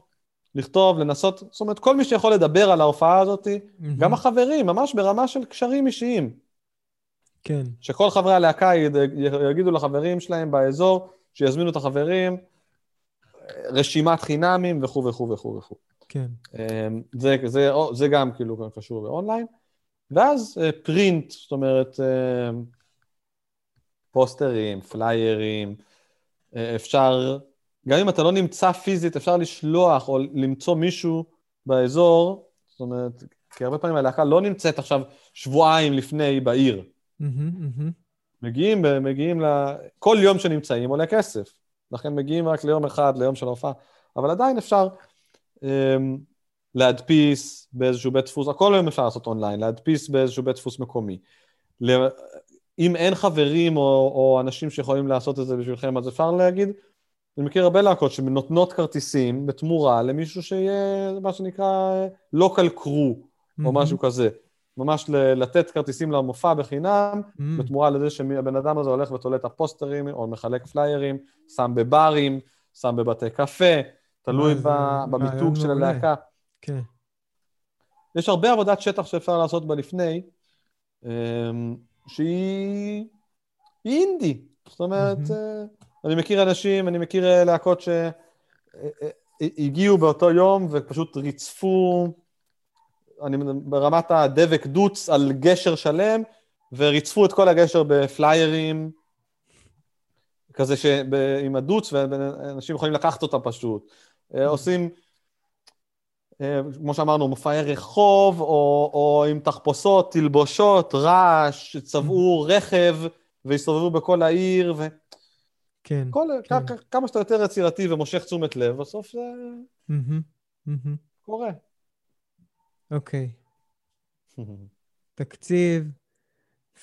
לכתוב, לנסות, זאת אומרת, כל מי שיכול לדבר על ההופעה הזאת, מהמם. גם החברים, ממש ברמה של קשרים אישיים. כן. שכל חברי הלהקה יד- יגידו לחברים שלהם באזור, שיזמינו את החברים, רשימת חינמים וכו' וכו' וכו' וכו'. כן. אמ, זה, זה, זה גם כאילו קשור באונליין. ואז אה, פרינט, זאת אומרת, אמ, פוסטרים, פליירים, אה, אפשר, גם אם אתה לא נמצא פיזית, אפשר לשלוח או למצוא מישהו באזור, זאת אומרת, כי הרבה פעמים הלהקה לא נמצאת עכשיו שבועיים לפני בעיר. מגיעים, מגיעים ל... כל יום שנמצאים עולה כסף. לכן מגיעים רק ליום אחד, ליום של ההופעה. אבל עדיין אפשר um, להדפיס באיזשהו בית דפוס, הכל היום אפשר לעשות אונליין, להדפיס באיזשהו בית דפוס מקומי. אם אין חברים או, או אנשים שיכולים לעשות את זה בשבילכם, אז אפשר להגיד, אני מכיר הרבה להקות שנותנות כרטיסים בתמורה למישהו שיהיה מה שנקרא local crew, mm-hmm. או משהו כזה. ממש לתת כרטיסים למופע בחינם, mm. בתמורה לזה שהבן אדם הזה הולך ותולה את הפוסטרים, או מחלק פליירים, שם בברים, שם בבתי קפה, תלוי במיתוג של הלהקה. כן. יש הרבה עבודת שטח שאפשר לעשות בה לפני, אמ, שהיא אינדי. זאת אומרת, mm-hmm. אני מכיר אנשים, אני מכיר אה, להקות שהגיעו באותו יום ופשוט ריצפו אני ברמת הדבק דוץ על גשר שלם, וריצפו את כל הגשר בפליירים, כזה שעם הדוץ, ואנשים יכולים לקחת אותם פשוט. אה, עושים, אה, כמו שאמרנו, מופעי רחוב, או, או עם תחפושות, תלבושות, רעש, צבעו רכב, והסתובבו בכל העיר, ו... כן, כל, כן. כמה שאתה יותר יצירתי ומושך תשומת לב, בסוף זה mm-hmm, mm-hmm. קורה. אוקיי. תקציב,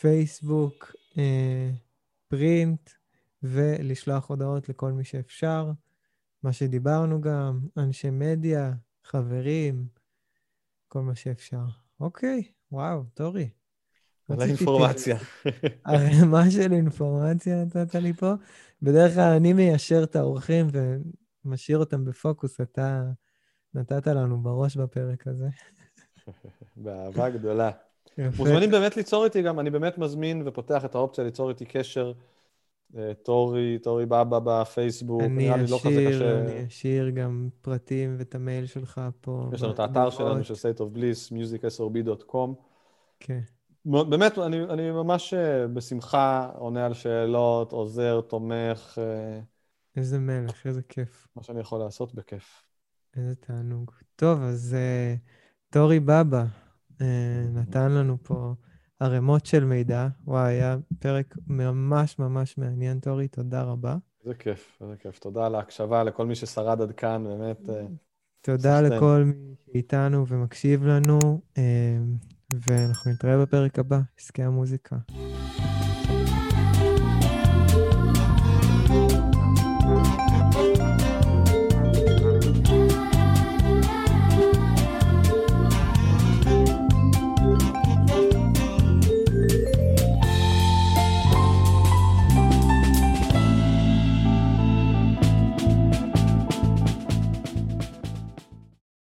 פייסבוק, אה, פרינט, ולשלוח הודעות לכל מי שאפשר. מה שדיברנו גם, אנשי מדיה, חברים, כל מה שאפשר. אוקיי, וואו, טורי. על האינפורמציה. ערימה של אינפורמציה נתת לי פה. בדרך כלל אני מיישר את האורחים ומשאיר אותם בפוקוס, אתה נתת לנו בראש בפרק הזה. באהבה גדולה. מוזמנים באמת ליצור איתי גם, אני באמת מזמין ופותח את האופציה ליצור איתי קשר. אה, טורי, טורי בבא בפייסבוק, נראה לי לא כזה קשה. אני אשאיר גם פרטים ואת המייל שלך פה. יש לנו את האתר שלנו של state of bliss, musicsrb.com. כן. באמת, אני, אני ממש אה, בשמחה עונה על שאלות, עוזר, תומך. אה, איזה מלך, איזה כיף. מה שאני יכול לעשות בכיף. איזה תענוג. טוב, אז... טורי בבא אה, נתן לנו פה ערימות של מידע. וואי, היה פרק ממש ממש מעניין, טורי, תודה רבה. איזה כיף, איזה כיף. תודה על ההקשבה, לכל מי ששרד עד כאן, באמת. תודה לכל מי שאיתנו ומקשיב לנו, ואנחנו נתראה בפרק הבא, עסקי המוזיקה.